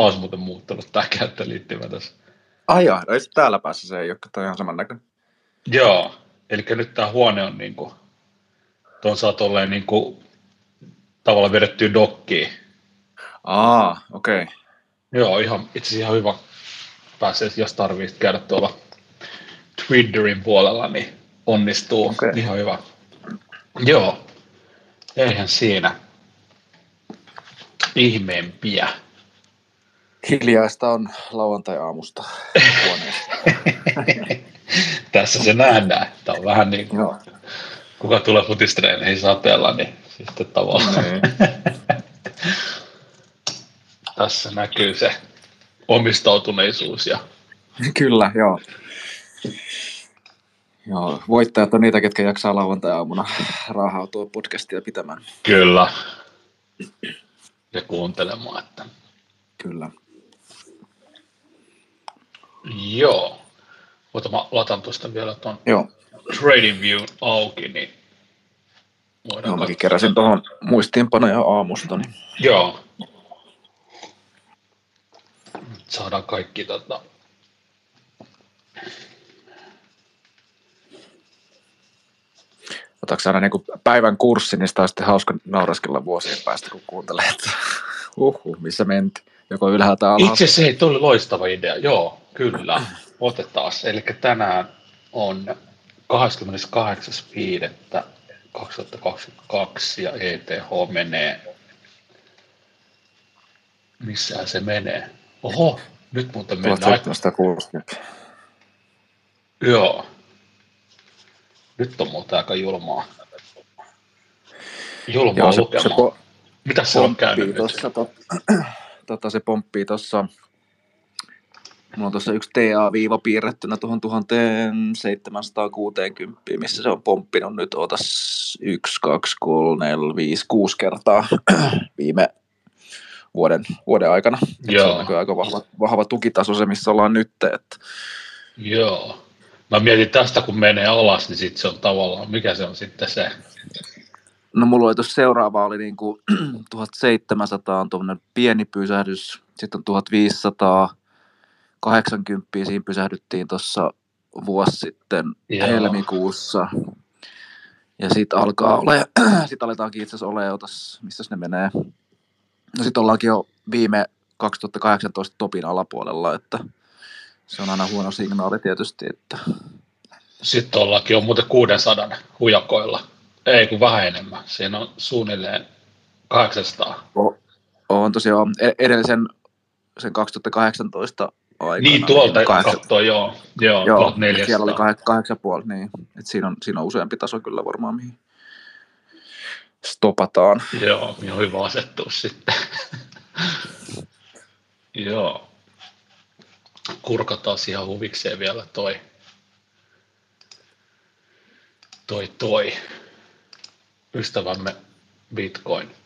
taas muuten muuttunut tämä käyttöliittymä tässä. Ai jaa, no täällä päässä se ei ole, toi ihan saman näköinen. Joo, eli nyt tämä huone on niin kuin, tuon saa tolleen niin kuin, tavallaan vedettyä dokkiin. Aa, okei. Okay. Joo, ihan, itse asiassa ihan hyvä pääsee, jos tarvitsee käydä tuolla Twitterin puolella, niin onnistuu. Okay. Ihan hyvä. Joo, eihän siinä ihmeempiä. Hiljaista on lauantai-aamusta Tässä se nähdään, että on vähän niin kuin, Joo. kuka tulee futistreeneihin sateella, niin sitten tavallaan. Niin. Tässä näkyy se omistautuneisuus. Ja... Kyllä, joo. Joo, voittajat on niitä, ketkä jaksaa lauantai-aamuna raahautua podcastia pitämään. Kyllä. Ja kuuntelemaan, että... Kyllä. Joo. Mutta mä latan tuosta vielä tuon Trading View auki, niin Joo, mäkin keräsin tuohon muistiinpanoja aamusta. Niin... Joo. Saadaan kaikki tota... Otatko aina niin päivän kurssi, niin sitä on sitten hauska nauraskella vuosien päästä, kun kuuntelee, että uhu, missä menti. Joko ylhäältä alhaalta. Itse asiassa ei, tuli loistava idea, joo, kyllä. Otetaan. Eli tänään on 28.5. 2022 ja ETH menee. Missä se menee? Oho, nyt muuten mennään. 1760. Joo. Nyt on muuten aika julmaa. Julmaa Joo, se. Se po- Mitä se on käynyt tossa, tot, tota, se pomppii tuossa Mulla on tuossa yksi TA-viiva piirrettynä tuohon 1760, missä se on pomppinut nyt otas 1, 2, 3, 4, 5, 6 kertaa viime vuoden, vuoden aikana. Joo. Se on aika vahva, vahva tukitaso se, missä ollaan nyt. Että... Joo. Mä mietin tästä, kun menee alas, niin sitten se on tavallaan, mikä se on sitten se? No mulla oli tuossa seuraava, oli niin kuin 1700 on tuommoinen pieni pysähdys, sitten on 1500, 80 siinä pysähdyttiin tuossa vuosi sitten Joo. helmikuussa. Ja sitten alkaa ole, sitten aletaankin itse asiassa ole, otas, missä ne menee. No sitten ollaankin jo viime 2018 topin alapuolella, että se on aina huono signaali tietysti. Että... Sitten ollaankin jo muuten 600 hujakoilla. Ei kun vähän enemmän. Siinä on suunnilleen 800. O- on tosiaan e-, edellisen sen 2018 aikana. Niin, tuolta niin katsoo, joo. Joo, joo siellä oli kahdeksan, kahdeksan puoli, niin. Et siinä, on, siinä on useampi taso kyllä varmaan, mihin stopataan. Joo, niin on hyvä asettua sitten. joo. Kurkataan ihan huvikseen vielä toi, toi, toi ystävämme Bitcoin.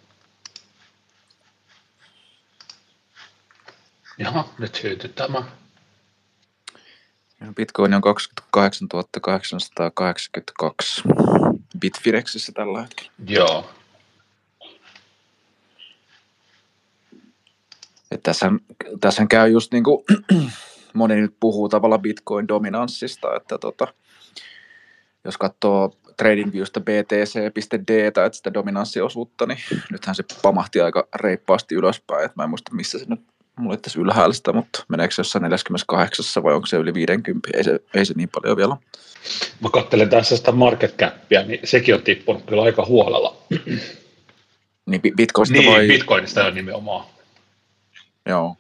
Jaha, nyt tämä. Bitcoin on 28 882 Bitfinexissä tällä hetkellä. Joo. tässä, tässä käy just niin kuin moni nyt puhuu tavallaan Bitcoin-dominanssista, että tota, jos katsoo TradingViewsta BTC.D, että sitä dominanssiosuutta, niin nythän se pamahti aika reippaasti ylöspäin, että mä en muista missä se nyt mulla tässä ylhäällä sitä, mutta meneekö se jossain 48 vai onko se yli 50? Ei se, ei se niin paljon vielä. Mä katselen tässä sitä market capia, niin sekin on tippunut kyllä aika huolella. Niin Bitcoinista niin, vai? Bitcoinista on nimenomaan. Joo.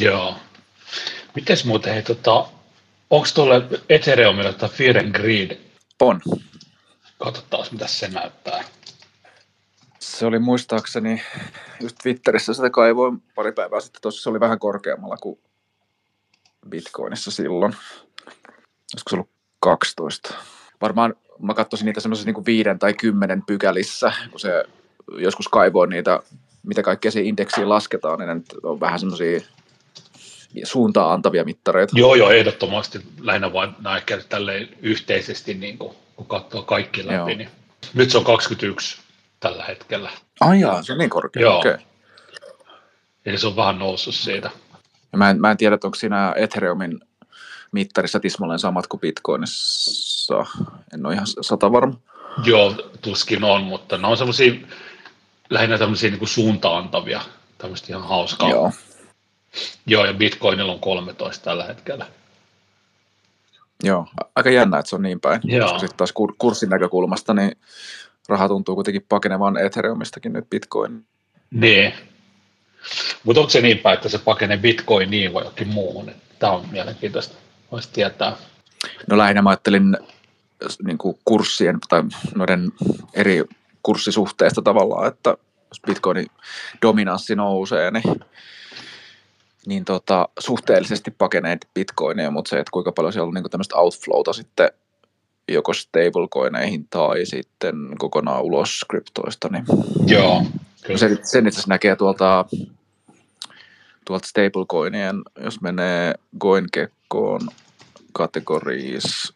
Joo. Mites muuten, hei, tota, onko tuolle Ethereumille tai Fear and Greed? On. Katsotaan, mitä se näyttää. Se oli muistaakseni, just Twitterissä sitä kaivoin pari päivää sitten, tuossa se oli vähän korkeammalla kuin Bitcoinissa silloin. Olisiko se ollut 12? Varmaan mä katsoisin niitä semmoisessa niin viiden tai kymmenen pykälissä, kun se joskus kaivoi niitä, mitä kaikkea siihen indeksiin lasketaan, niin ne on vähän semmoisia suuntaan antavia mittareita. Joo, joo, ehdottomasti. Lähinnä vain näin tälleen yhteisesti, niin kuin, kun katsoo kaikki läpi. Niin. Nyt se on 21 tällä hetkellä. Ai jaa, se on niin korkea. Joo. Okay. Eli se on vähän noussut siitä. Ja mä, en, mä en tiedä, onko siinä Ethereumin mittarissa tismalleen samat kuin Bitcoinissa. En ole ihan sata varma. Joo, tuskin on, mutta ne on semmoisia lähinnä tämmöisiä niin suuntaantavia, tämmöistä ihan hauskaa. Joo. Joo, ja Bitcoinilla on 13 tällä hetkellä. Joo, aika jännä, että se on niin päin. Joo. Koska sitten taas kurssin näkökulmasta, niin raha tuntuu kuitenkin pakenevan Ethereumistakin nyt Bitcoin. Niin. Mutta onko se niin päin, että se pakenee Bitcoiniin vai jokin muuhun? Tämä on mielenkiintoista. Voisi tietää. No lähinnä mä ajattelin niin kuin kurssien tai noiden eri kurssisuhteesta tavallaan, että jos Bitcoinin dominanssi nousee, niin, niin tota, suhteellisesti pakenee Bitcoinia, mutta se, että kuinka paljon siellä on niin tämmöistä outflowta sitten joko stablecoineihin tai sitten kokonaan ulos kryptoista. Niin Joo. Kyllä. Sen, sen itse asiassa näkee tuolta, tuolta stablecoinien, jos menee CoinGeckoon kategoriis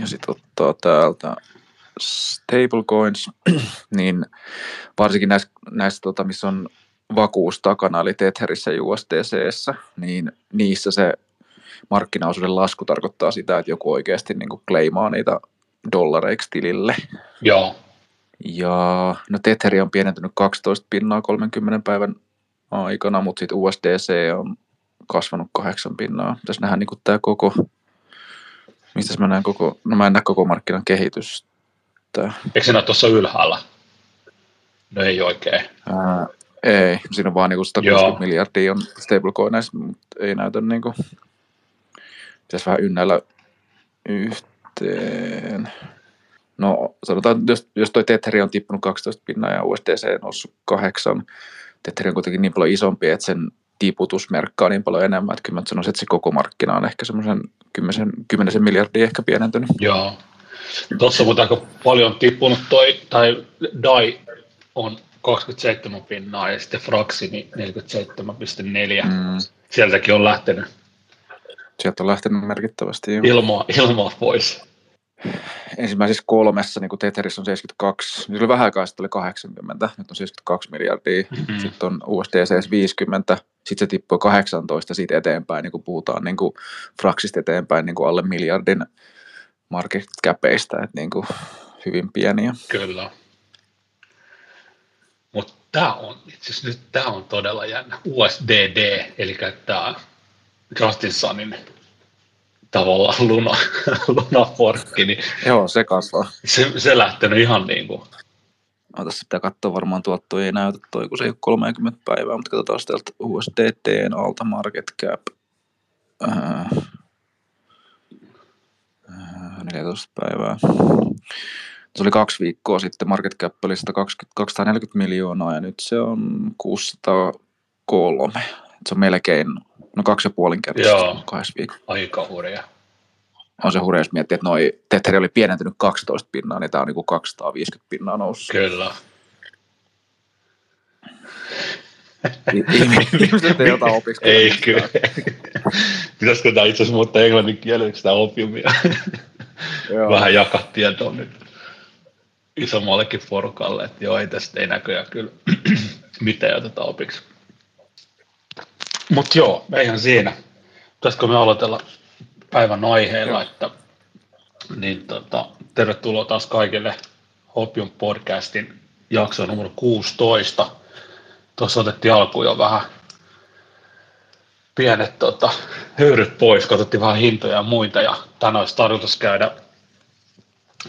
ja sitten ottaa täältä stablecoins, niin varsinkin näissä, näissä tota, missä on vakuus takana, eli Tetherissä ja USDCssä, niin niissä se markkinaosuuden lasku tarkoittaa sitä, että joku oikeasti niin kuin kleimaa niitä dollareiksi tilille. Joo. Ja no Tetheri on pienentynyt 12 pinnaa 30 päivän aikana, mutta sitten USDC on kasvanut 8 pinnaa. Tässä nähdään niin tämä koko, mistä mä näen koko, no mä en näe koko markkinan kehitystä. Eikö se näy tuossa ylhäällä? No ei oikein. Ää, ei, siinä on vaan niinku 160 miljardia on stablecoineissa, mutta ei näytä niinku, pitäisi vähän ynnäillä yhteen. No sanotaan, jos, jos toi Tetheri on tippunut 12 pinnaa ja USDC on noussut 8, Tetheri on kuitenkin niin paljon isompi, että sen tiputus merkkaa niin paljon enemmän, että kyllä mä sanoisin, että se koko markkina on ehkä semmoisen 10, 10 miljardia ehkä pienentynyt. Joo. Tuossa mutta aika paljon tippunut toi, tai DAI on 27 pinnaa ja sitten Fraxi 47,4. Mm. Sieltäkin on lähtenyt. Sieltä on lähtenyt merkittävästi. Jo. Ilmaa, ilmaa pois. Ensimmäisessä kolmessa, niin kuin Tetheris on 72, niin se oli vähän aikaa sitten oli 80, nyt on 72 miljardia, mm-hmm. sitten on USDC 50, sitten se tippui 18 siitä eteenpäin, niin kuin puhutaan niin kuin Fraxista eteenpäin niin kuin alle miljardin market capeista, että niin kuin hyvin pieniä. Kyllä. Mutta tämä on, itse nyt tämä on todella jännä. USDD, eli tämä Justin Sunin tavallaan luna, lunaforkki, niin Joo, se kasvaa. Se, se lähtenyt ihan niin kuin. No, tässä pitää katsoa varmaan tuotto ei näytä toi, kun se ei ole 30 päivää, mutta katsotaan täältä USDTn alta market cap. Äh, 14 päivää. Se oli kaksi viikkoa sitten, market cap oli 120, 240 miljoonaa ja nyt se on 603. Se on melkein, no kaksi ja puolin kertaa kahdessa viikossa. Aika hurja. On se hurja, jos miettii, että noi Tetheri oli pienentynyt 12 pinnaa, niin tämä on niin 250 pinnaa noussut. Kyllä. Ihmiset ei ota opiksi. Ei kyllä. Pitäisikö tämä itse asiassa muuttaa englannin kieleksi tämä opiumia? Vähän jakaa tietoa nyt isommallekin porukalle, että joo, ei tästä ei näköjään kyllä mitään oteta opiksi. Mutta joo, eihän siinä. Pitäisikö me aloitella päivän aiheella, että niin tota, tervetuloa taas kaikille Hopium podcastin jakso numero 16. Tuossa otettiin alkuun jo vähän pienet tota, höyryt pois, katsottiin vähän hintoja ja muita, ja tänään olisi tarkoitus käydä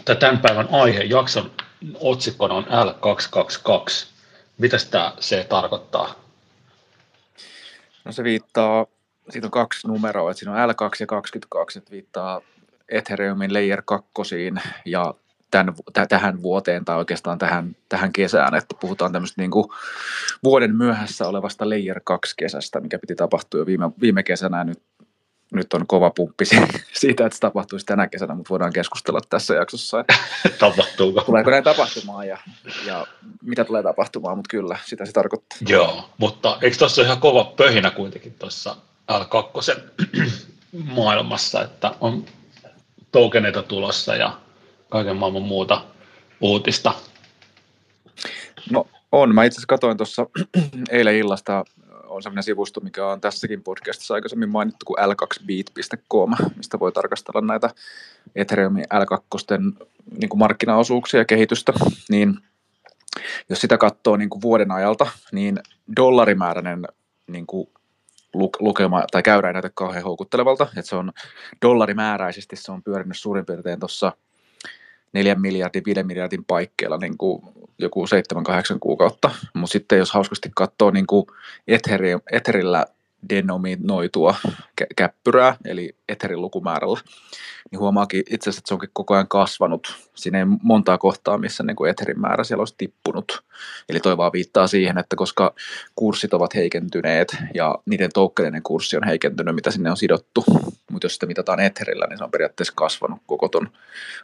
tämän päivän aihe, jakson otsikkona on L222. Mitä tämä se tarkoittaa? No se viittaa, siitä on kaksi numeroa, että siinä on L2 ja 22, että viittaa Ethereumin Layer 2 ja tämän, tähän vuoteen tai oikeastaan tähän, tähän kesään, että puhutaan tämmöistä niin kuin vuoden myöhässä olevasta Layer 2 kesästä, mikä piti tapahtua jo viime, viime kesänä nyt, nyt on kova pumppi siitä, että se tapahtuisi tänä kesänä, mutta voidaan keskustella tässä jaksossa. Tapahtuuko? Tuleeko näin tapahtumaan ja, ja mitä tulee tapahtumaan, mutta kyllä, sitä se tarkoittaa. Joo, mutta eikö tuossa ihan kova pöhinä kuitenkin tuossa L2 maailmassa, että on tokeneita tulossa ja kaiken maailman muuta uutista? No on. Mä itse asiassa katsoin tuossa eilen illasta, on sellainen sivusto, mikä on tässäkin podcastissa aikaisemmin mainittu kuin l2beat.com, mistä voi tarkastella näitä Ethereumin L2 niin kuin markkinaosuuksia ja kehitystä, niin jos sitä katsoo niin kuin vuoden ajalta, niin dollarimääräinen niin kuin lukema tai käyrä ei näytä kauhean houkuttelevalta, että se on dollarimääräisesti se on pyörinyt suurin piirtein tuossa 4 miljardin, 5 miljardin paikkeilla niin kuin joku 7-8 kuukautta, mutta sitten jos hauskasti katsoo niin kuin Etherillä denominoitua käppyrää, eli Etherin lukumäärällä, niin huomaakin itse asiassa, että se onkin koko ajan kasvanut. Siinä ei montaa kohtaa, missä niin kuin Etherin määrä siellä olisi tippunut. Eli toi vaan viittaa siihen, että koska kurssit ovat heikentyneet ja niiden toukkeiden kurssi on heikentynyt, mitä sinne on sidottu, mutta jos sitä mitataan Etherillä, niin se on periaatteessa kasvanut koko ton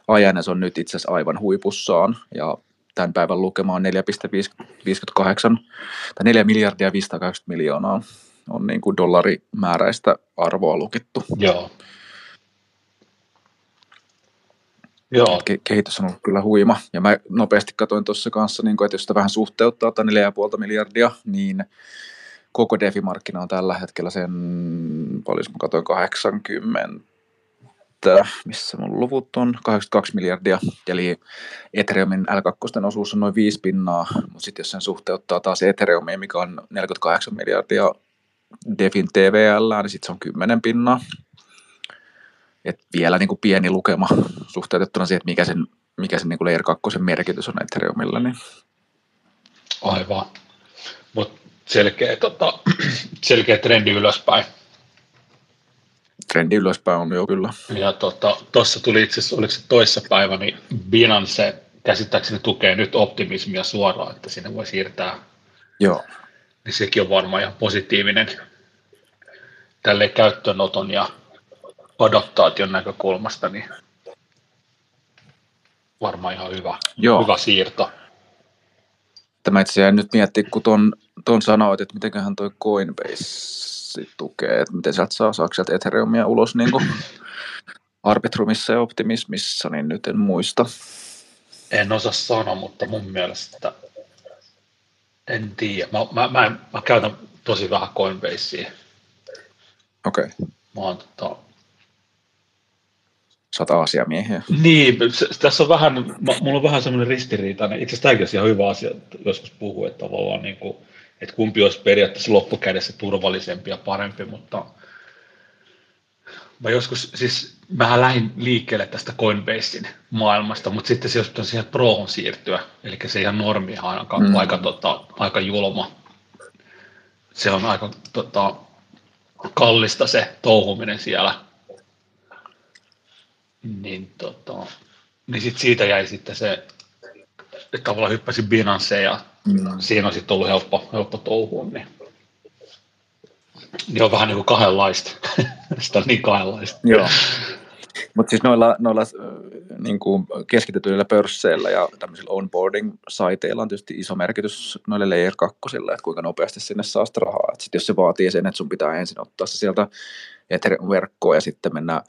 ajan ja se on nyt itse asiassa aivan huipussaan ja tämän päivän lukema on 4,58 tai 4 miljardia 580 miljoonaa on niin kuin dollarimääräistä arvoa lukittu. Joo. Joo. Ke- kehitys on ollut kyllä huima. Ja mä nopeasti katsoin tuossa kanssa, niin kuin, että jos sitä vähän suhteuttaa tai 4,5 miljardia, niin koko DeFi-markkina on tällä hetkellä sen, paljon mä katsoin, 80, missä mun luvut on, 82 miljardia, eli Ethereumin L2 osuus on noin 5 pinnaa, mutta sitten jos sen suhteuttaa taas Ethereumiin, mikä on 48 miljardia Defin TVL, niin sitten se on 10 pinnaa. Et vielä niin kuin pieni lukema suhteutettuna siihen, että mikä sen, mikä sen niin kuin Layer 2 merkitys on Ethereumilla. Niin. Aivan. Mutta selkeä, tota, selkeä trendi ylöspäin. Trendi ylöspäin on jo kyllä. Ja tuossa tota, tuli itse asiassa, oliko se toissa päivä, niin Binance käsittääkseni tukee nyt optimismia suoraan, että sinne voi siirtää Joo niin sekin on varmaan ihan positiivinen tälle käyttöönoton ja adaptaation näkökulmasta, niin varmaan ihan hyvä, Joo. hyvä siirto. Tämä itse asiassa nyt miettiä, kun ton, ton sanoit, että mitenköhän toi Coinbase tukee, että miten sieltä saa, saako sieltä Ethereumia ulos niin kuin Arbitrumissa ja Optimismissa, niin nyt en muista. En osaa sanoa, mutta mun mielestä en tiedä. Mä, mä, mä, mä käytän tosi vähän Coinbasea. Okei. Okay. Mä oon tota... Sata asiamiehiä. Niin, tässä on vähän, mulla on vähän semmoinen ristiriitainen, itse asiassa tämäkin on ihan hyvä asia, että joskus puhuu, että tavallaan niin kuin, että kumpi olisi periaatteessa loppukädessä turvallisempi ja parempi, mutta mä joskus, siis vähän lähdin liikkeelle tästä Coinbasein maailmasta, mutta sitten se jos siihen prohon siirtyä, eli se ihan normi on aika, mm. aika, tota, aika julma. Se on aika tota, kallista se touhuminen siellä. Niin, tota, niin sit siitä jäi sitten se, että tavallaan hyppäsin Binanceen ja mm. siinä on sitten ollut helppo, helppo touhua, niin niin on vähän niin kuin kahdenlaista. Sitä on niin kahdenlaista. Joo. Mutta siis noilla, noilla niin kuin keskitetyillä pörsseillä ja tämmöisillä onboarding-saiteilla on tietysti iso merkitys noille layer 2, että kuinka nopeasti sinne saa sitä rahaa. Et sit jos se vaatii sen, että sun pitää ensin ottaa se sieltä Ethereum-verkkoon ja sitten mennä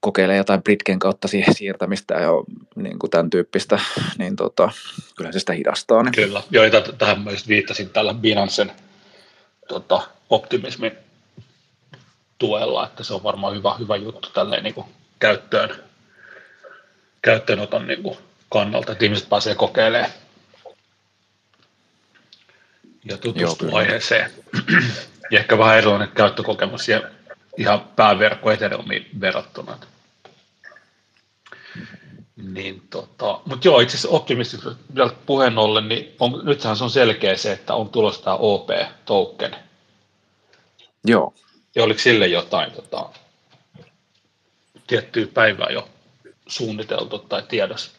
kokeilemaan jotain Britken kautta siihen siirtämistä ja niin kuin tämän tyyppistä, niin tota, kyllä se sitä hidastaa. Niin. Kyllä, joo, tähän mä just viittasin tällä Binancen tota, optimismin tuella, että se on varmaan hyvä, hyvä juttu tälleen niin kuin käyttöön, käyttöönoton niin kuin kannalta, että ihmiset pääsee kokeilemaan ja tutustua aiheeseen. ja ehkä vähän erilainen käyttökokemus ja ihan pääverkko Ethereumiin verrattuna. Niin tota, mutta joo, itse asiassa optimistisesti puheen ollen, niin on, nythän se on selkeä se, että on tulossa tämä OP-token. Joo. Ja oliko sille jotain tota, tiettyä päivää jo suunniteltu tai tiedossa?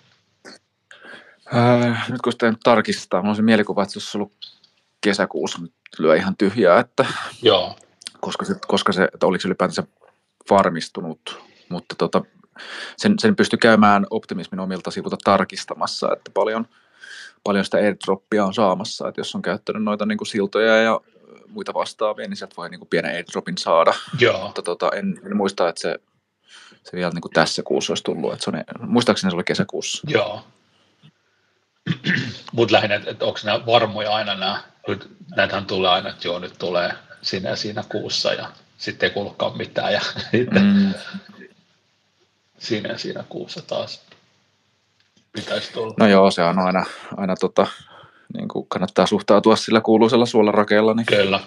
Äh, nyt kun sitä tarkistaa, minulla on se mielikuva, että se olisi ollut kesäkuussa, nyt lyö ihan tyhjää, että Joo. Koska se, koska se että oliko se ylipäätänsä varmistunut, mutta tota, sen, sen pystyi käymään optimismin omilta sivuilta tarkistamassa, että paljon, paljon sitä airdroppia on saamassa, että jos on käyttänyt noita niin kuin siltoja ja muita vastaavia, niin sieltä voi niin kuin pienen airdropin saada. Joo. Mutta tota, en, en, muista, että se, se vielä niin kuin tässä kuussa olisi tullut. Että se on, muistaakseni se oli kesäkuussa. Joo. Mutta lähinnä, että, että onko nämä varmoja aina nämä nyt näitähän tulee aina, että joo, nyt tulee siinä ja siinä kuussa ja sitten ei kuulukaan mitään ja mm. siinä ja siinä kuussa taas pitäisi tulla. No joo, se on aina, aina tota, niin kuin kannattaa suhtautua sillä kuuluisella suolarakeella. Niin... Kyllä.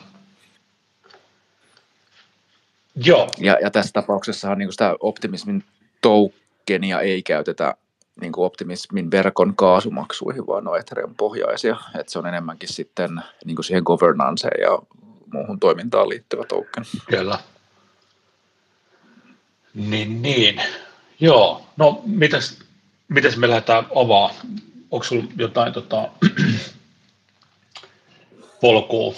Joo. Ja, ja tässä tapauksessa niin sitä optimismin tokenia ei käytetä niin kuin optimismin verkon kaasumaksuihin, vaan on Ethereum pohjaisia. että se on enemmänkin sitten niin kuin siihen governanceen ja muuhun toimintaan liittyvä token. Kyllä. Niin, niin. Joo, no mitäs, mitäs me lähdetään avaa? Onko sinulla jotain tota, polkua?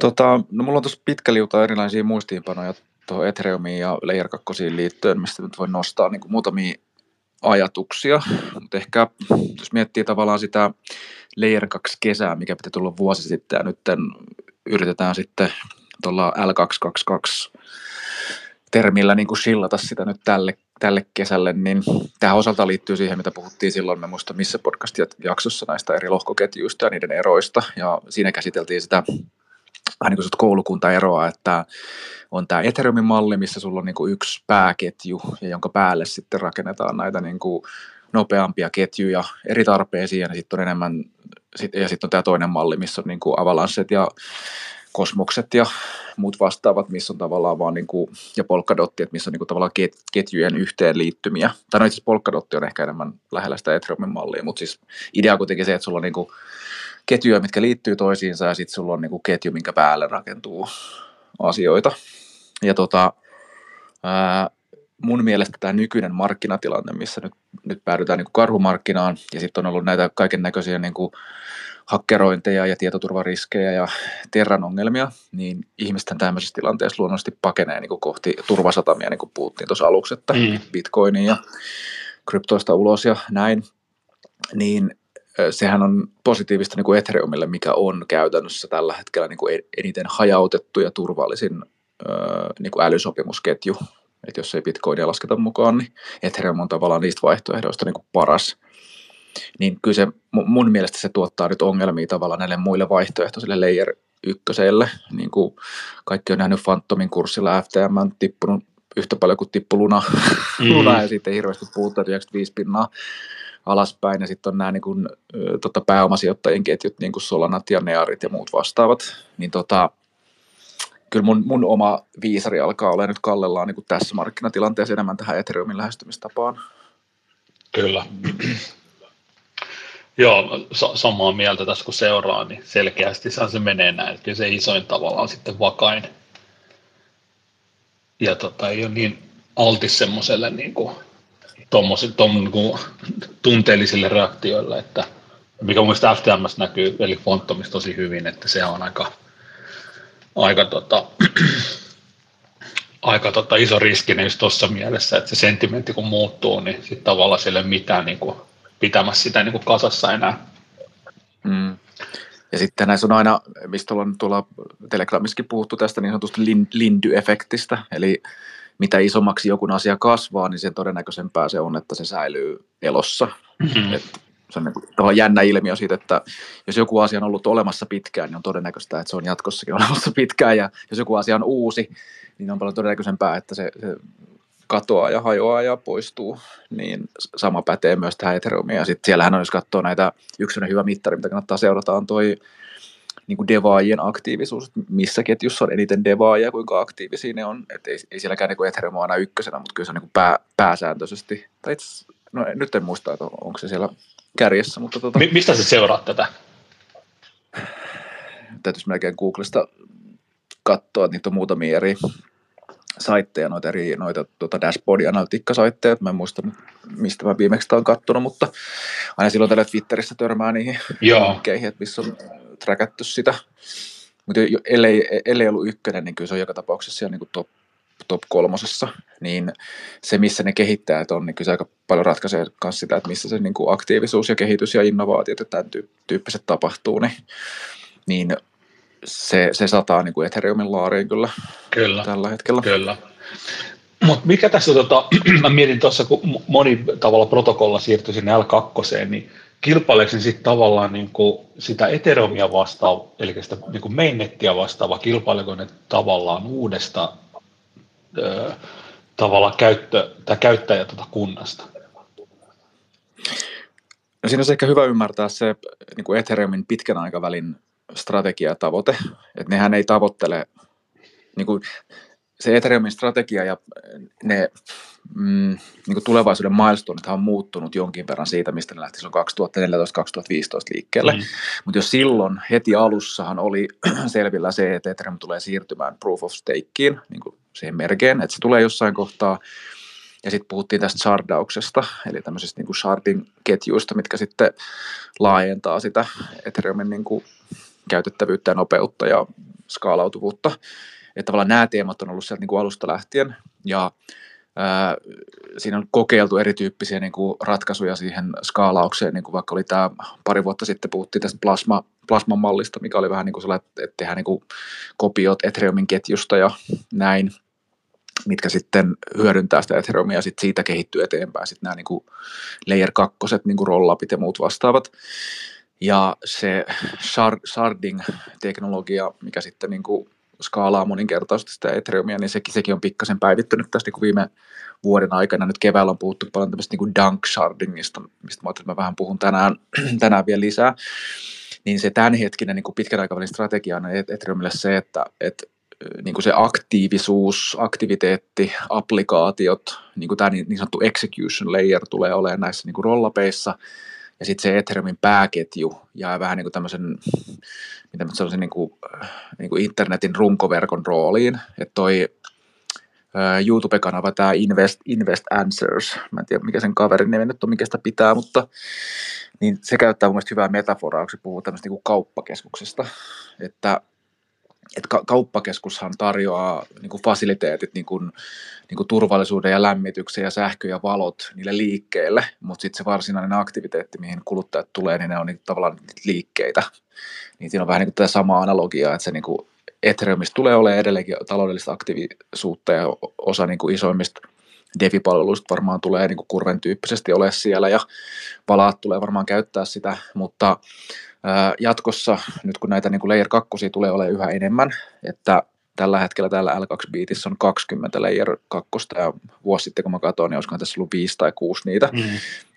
Tota, no mulla on tuossa pitkä liuta erilaisia muistiinpanoja tuohon Ethereumiin ja Layer 2 liittyen, mistä nyt voi nostaa niin kuin muutamia ajatuksia, mutta ehkä jos miettii tavallaan sitä Layer 2 kesää, mikä piti tulla vuosi sitten ja nyt yritetään sitten tuolla L222 termillä niin kuin shillata sitä nyt tälle, tälle kesälle, niin tähän osalta liittyy siihen, mitä puhuttiin silloin, me muista missä podcast-jaksossa näistä eri lohkoketjuista ja niiden eroista, ja siinä käsiteltiin sitä vähän niin kuin koulukuntaeroa, että on tämä Ethereumin malli, missä sulla on niin kuin yksi pääketju, ja jonka päälle sitten rakennetaan näitä niin kuin nopeampia ketjuja eri tarpeisiin, ja sitten on enemmän, ja sitten on tämä toinen malli, missä on niin kuin ja kosmokset ja muut vastaavat, missä on tavallaan vaan, niin kuin, ja polkadotti, että missä on niin kuin tavallaan ket, ketjujen yhteenliittymiä. Tai no itse polkadotti on ehkä enemmän lähellä sitä Ethereumin mallia, mutta siis idea on kuitenkin se, että sulla on niin kuin ketjuja, mitkä liittyy toisiinsa ja sitten sulla on niin kuin ketju, minkä päälle rakentuu asioita. Ja tota, ää, mun mielestä tämä nykyinen markkinatilanne, missä nyt, nyt päädytään niin kuin karhumarkkinaan ja sitten on ollut näitä kaiken näköisiä niin kuin hakkerointeja ja tietoturvariskejä ja terran ongelmia, niin ihmisten tämmöisessä tilanteessa luonnollisesti pakenee niin kuin kohti turvasatamia, niin kuin puhuttiin tuossa aluksi, että mm. bitcoinin ja kryptoista ulos ja näin, niin sehän on positiivista niin kuin Ethereumille, mikä on käytännössä tällä hetkellä niin kuin eniten hajautettu ja turvallisin niin kuin älysopimusketju. Että jos ei Bitcoinia lasketa mukaan, niin Ethereum on tavallaan niistä vaihtoehdoista niin kuin paras. Niin kyllä se mun mielestä se tuottaa nyt ongelmia tavallaan näille muille vaihtoehtoisille layer ykköselle. Niin kuin kaikki on nähnyt Phantomin kurssilla FTM on tippunut yhtä paljon kuin tippu Luna, mm. Luna ja sitten hirveästi puhutaan 95 pinnaa alaspäin ja sitten on nämä niin kuin, tota, pääomasijoittajien ketjut, niin kuin Solanat ja Nearit ja muut vastaavat, niin tota, kyllä mun, mun oma viisari alkaa olla nyt kallellaan niin kuin tässä markkinatilanteessa enemmän tähän Ethereumin lähestymistapaan. Kyllä. Joo, samaa mieltä tässä kun seuraa, niin selkeästi se menee näin, että se isoin tavallaan sitten vakain. Ja tota, ei ole niin altis semmoiselle niin kuin niin tunteellisille reaktioille, että mikä mun mielestä FTMS näkyy, eli Phantomissa tosi hyvin, että se on aika, aika, tota, aika tota iso riski just tuossa mielessä, että se sentimentti kun muuttuu, niin sitten tavallaan ole mitään niin kuin, pitämässä sitä niin kuin kasassa enää. Mm. Ja sitten näissä on aina, mistä on tuolla Telegramissakin puhuttu tästä niin sanotusta lindy-efektistä, eli mitä isommaksi joku asia kasvaa, niin sen todennäköisempää se on, että se säilyy elossa. Mm-hmm. Et se on niin jännä ilmiö siitä, että jos joku asia on ollut olemassa pitkään, niin on todennäköistä, että se on jatkossakin olemassa pitkään, ja jos joku asia on uusi, niin on paljon todennäköisempää, että se, se katoaa ja hajoaa ja poistuu, niin sama pätee myös tähän Ethereumiin. Ja sitten siellähän on, jos katsoo näitä, yksi hyvä mittari, mitä kannattaa seurata, on toi niin kuin devaajien aktiivisuus, missä ketjussa on eniten devaajia, kuinka aktiivisia ne on. Et ei, ei sielläkään niin Ethereum aina ykkösenä, mutta kyllä se on niin kuin pää, pääsääntöisesti. Tai itse, no, nyt en muista, että onko se siellä kärjessä. Mutta tota, Mi- mistä sä seuraat tätä? Täytyisi melkein Googlesta katsoa, että niitä on muutamia eri saitteja, noita eri noita, tuota dashboard analytiikkasaitteja, mä en muista mistä mä viimeksi olen katsonut, mutta aina silloin tällä Twitterissä törmää niihin linkkeihin, että missä on tracattu sitä. Mutta ellei, ellei ollut ykkönen, niin kyllä se on joka tapauksessa siellä niin top, top kolmosessa, niin se, missä ne kehittäjät on, niin kyllä se aika paljon ratkaisee myös sitä, että missä se niin kuin aktiivisuus ja kehitys ja innovaatiot ja tämän tyyppiset tapahtuu, niin, niin se, se sataa niin kuin Ethereumin laariin kyllä, kyllä tällä hetkellä. Kyllä. Mutta mikä tässä, tota, mä mietin tuossa, kun moni tavalla protokolla siirtyi sinne L2, niin kilpaileeko se sitten tavallaan niin kuin sitä Ethereumia vastaava, eli sitä niin kuin mainnettiä vastaava, kilpaileeko ne tavallaan uudesta ö, tavallaan käyttö, tai käyttäjä tuota kunnasta? No siinä on ehkä hyvä ymmärtää se niin kuin Ethereumin pitkän aikavälin strategia ja tavoite, että nehän ei tavoittele, niin kuin se Ethereumin strategia ja ne mm, niin kuin tulevaisuuden milestoneit on muuttunut jonkin verran siitä, mistä ne lähti silloin 2014-2015 liikkeelle. Mm. Mutta jo silloin heti alussahan oli selvillä se, että Ethereum tulee siirtymään proof of stakeen, niin kuin siihen merkeen, että se tulee jossain kohtaa. Ja sitten puhuttiin tästä shardauksesta, eli tämmöisistä niin kuin sharding-ketjuista, mitkä sitten laajentaa sitä Ethereumin niin kuin käytettävyyttä ja nopeutta ja skaalautuvuutta. Että tavallaan nämä teemat on ollut sieltä niin kuin alusta lähtien. Ja siinä on kokeiltu erityyppisiä niin kuin ratkaisuja siihen skaalaukseen, niin kuin vaikka oli tämä pari vuotta sitten puhuttiin tästä plasma, plasman mallista, mikä oli vähän niin kuin sellainen, että tehdään niin kuin kopiot Ethereumin ketjusta ja näin, mitkä sitten hyödyntää sitä Ethereumia ja sitten siitä kehittyy eteenpäin sitten nämä niin kuin layer kakkoset, niin kuin rollapit ja muut vastaavat. Ja se sharding-teknologia, mikä sitten niin kuin skaalaa moninkertaisesti sitä Ethereumia, niin sekin, sekin on pikkasen päivittynyt tästä niin viime vuoden aikana. Nyt keväällä on puhuttu paljon tämmöistä niin dunk shardingista, mistä mä, mä vähän puhun tänään, tänään vielä lisää. Niin se tämänhetkinen niin kuin pitkän aikavälin strategia on Ethereumille se, että, että niin kuin se aktiivisuus, aktiviteetti, applikaatiot, niin kuin tämä niin, niin sanottu execution layer tulee olemaan näissä niin kuin rollapeissa, ja sitten se Ethereumin pääketju jää vähän niin kuin tämmöisen, mitä mä sanoisin, niin kuin, niin kuin internetin runkoverkon rooliin. Että toi YouTube-kanava, tämä Invest, Invest Answers, mä en tiedä mikä sen kaverin nimi nyt on, mikä sitä pitää, mutta niin se käyttää mun mielestä hyvää metaforaa, kun se puhuu tämmöistä niin kauppakeskuksesta, että että kauppakeskushan tarjoaa niin kuin fasiliteetit, niin kuin, niin kuin turvallisuuden ja lämmityksen ja sähkö ja valot niille liikkeille, mutta sitten se varsinainen aktiviteetti, mihin kuluttajat tulee, niin ne on niin, tavallaan liikkeitä. Niin siinä on vähän niin kuin tätä samaa analogiaa, että se niin kuin Ethereumista tulee olemaan edelleenkin taloudellista aktiivisuutta ja osa niin kuin isoimmista DeFi-palveluista varmaan tulee niin kuin kurven tyyppisesti ole siellä ja valaat tulee varmaan käyttää sitä, mutta jatkossa, nyt kun näitä niin kuin layer 2 tulee olemaan yhä enemmän, että tällä hetkellä täällä L2 Beatissä on 20 layer 2, ja vuosi sitten kun mä katsoin, niin olisikohan tässä ollut 5 tai 6 niitä, mm.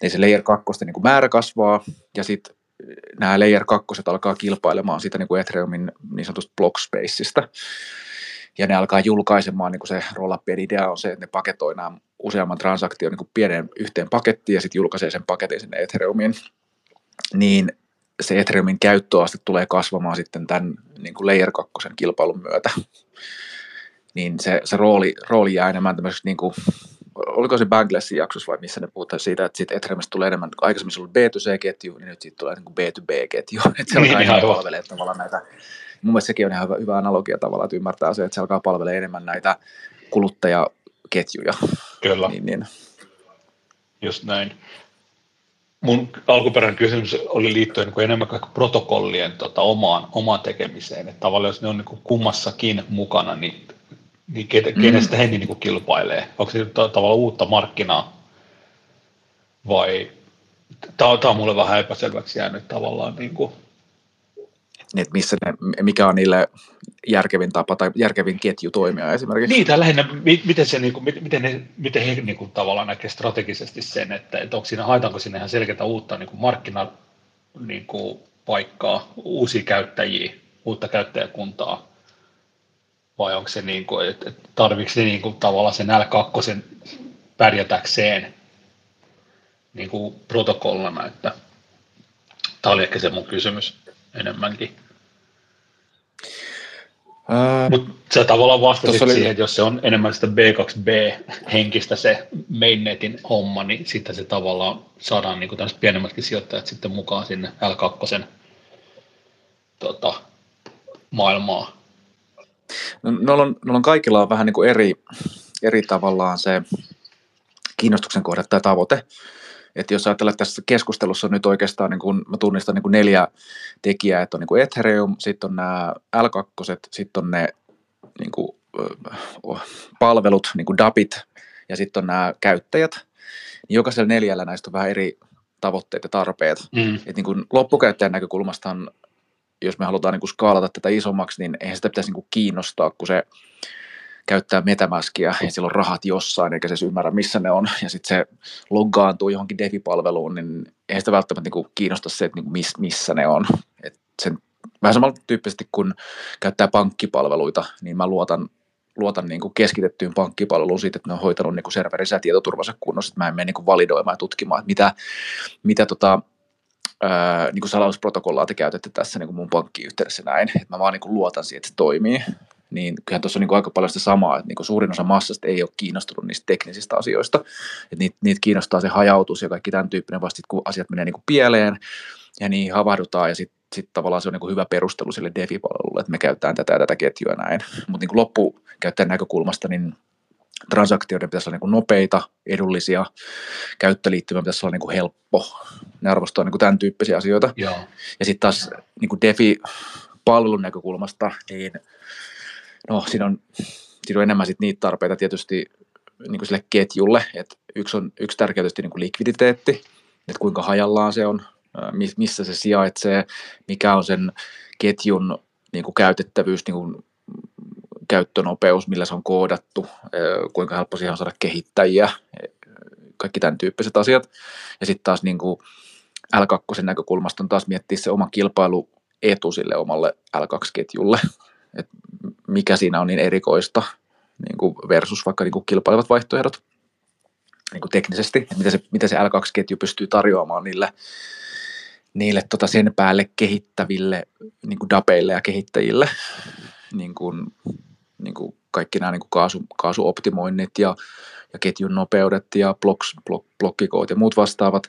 niin se layer 2 niin kuin määrä kasvaa, ja sitten nämä layer 2 alkaa kilpailemaan siitä niin kuin Ethereumin niin sanotusta block spaceista, ja ne alkaa julkaisemaan, niin kuin se roll idea on se, että ne paketoi nämä useamman transaktion niin kuin pienen yhteen pakettiin ja sitten julkaisee sen paketin sinne Ethereumiin, niin se Ethereumin käyttöaste tulee kasvamaan sitten tämän niin kuin Layer 2 kilpailun myötä. Niin se, se rooli, rooli jää enemmän tämmöiseksi, niin kuin, oliko se Banglassin jaksossa vai missä ne puhutaan siitä, että sitten Ethereumista tulee enemmän, aikaisemmin se oli B2C-ketju, niin nyt siitä tulee niin kuin B2B-ketju, että se alkaa niin, enemmän palvelee tavallaan näitä, mun mielestä sekin on ihan hyvä, hyvä analogia tavallaan, että ymmärtää se, että se alkaa palvelee enemmän näitä kuluttajaketjuja. Kyllä. Niin, niin. Just näin mun alkuperäinen kysymys oli liittyen niin enemmän kuin protokollien tota, omaan, omaan tekemiseen. Että tavallaan jos ne on niin kuin kummassakin mukana, niin, niin mm. kenestä he niin kuin kilpailee? Onko se tavallaan uutta markkinaa vai tämä on, tämä on mulle vähän epäselväksi jäänyt tavallaan. Niin kuin. Niin, että missä ne, mikä on niille järkevin tapa tai järkevin ketju toimia esimerkiksi. Niin, tai lähinnä, miten, se, niin kuin, miten, ne, miten he niin kuin, tavallaan näkee strategisesti sen, että, että onko siinä, haetaanko sinne ihan selkeää uutta niin kuin markkina niin kuin, paikkaa, uusia käyttäjiä, uutta käyttäjäkuntaa, vai onko se niin kuin, että tarvitseeko se niin kuin, tavallaan sen L2 pärjätäkseen niin kuin protokollana, että tämä oli ehkä se mun kysymys enemmänkin. Mutta sä tavallaan vastasit oli... siihen, että jos se on enemmän sitä B2B-henkistä se mainnetin homma, niin sitten se tavallaan saadaan niin tämmöiset pienemmätkin sijoittajat sitten mukaan sinne L2 tota, maailmaa. No, noilla, on, noilla on kaikilla on vähän niin kuin eri, eri tavallaan se kiinnostuksen kohde tai tavoite. Että jos ajatellaan, että tässä keskustelussa on nyt oikeastaan, niin kuin, mä tunnistan niin kuin neljä tekijää, että on niin Ethereum, sitten on nämä L2, sitten on ne niin kuin, palvelut, niin kuin DAPit, ja sitten on nämä käyttäjät. Niin jokaisella neljällä näistä on vähän eri tavoitteet ja tarpeet. Mm. Et niin kuin loppukäyttäjän näkökulmastaan, jos me halutaan niin skaalata tätä isommaksi, niin eihän sitä pitäisi niin kiinnostaa, kun se käyttää Metamaskia ja sillä on rahat jossain, eikä se ymmärrä, missä ne on, ja sitten se loggaantuu johonkin Defi-palveluun, niin eihän sitä välttämättä niin kuin kiinnosta se, että niin miss, missä ne on. Et sen, vähän samalla tyyppisesti kun käyttää pankkipalveluita, niin mä luotan luotan niin kuin keskitettyyn pankkipalveluun siitä, että ne on hoitanut niin kuin serverinsä ja tietoturvansa kunnossa, että mä en mene niin kuin validoimaan ja tutkimaan, että mitä, mitä tota, ää, niin kuin salausprotokollaa te käytätte tässä niin kuin mun pankkiyhteydessä näin, että mä vaan niin kuin luotan siihen, että se toimii, niin kyllähän tuossa on niin aika paljon sitä samaa, että niin kuin suurin osa massasta ei ole kiinnostunut niistä teknisistä asioista, että niitä, niitä kiinnostaa se hajautus ja kaikki tämän tyyppinen vasta, kun asiat menee niin kuin pieleen ja niin havahdutaan ja sitten sitten tavallaan se on niin hyvä perustelu sille DeFi-palvelulle, että me käytetään tätä ja tätä ketjua näin. Mutta niin loppukäyttäjän näkökulmasta, niin transaktioiden pitäisi olla niin kuin nopeita, edullisia, käyttöliittymä pitäisi olla niin kuin helppo. Ne arvostaa niin kuin tämän tyyppisiä asioita. Joo. Ja sitten taas niin kuin DeFi-palvelun näkökulmasta, niin no, siinä on, siinä on enemmän sit niitä tarpeita tietysti niin kuin sille ketjulle, että yksi, on, yksi tärkeä tietysti niin kuin likviditeetti, että kuinka hajallaan se on, missä se sijaitsee, mikä on sen ketjun niin kuin käytettävyys, niin kuin käyttönopeus, millä se on koodattu, kuinka helppo siihen on saada kehittäjiä, kaikki tämän tyyppiset asiat. Ja sitten taas niin kuin L2 näkökulmasta on taas miettiä se oma kilpailuetu sille omalle L2-ketjulle, että mikä siinä on niin erikoista niin kuin versus vaikka niin kuin kilpailevat vaihtoehdot niin kuin teknisesti, että mitä se, mitä se L2-ketju pystyy tarjoamaan niille niille tota sen päälle kehittäville niin kuin dapeille ja kehittäjille niin kuin, niin kuin kaikki nämä niin kuin kaasu, kaasuoptimoinnit ja, ja ketjun nopeudet ja blocks, block, blokkikoot ja muut vastaavat.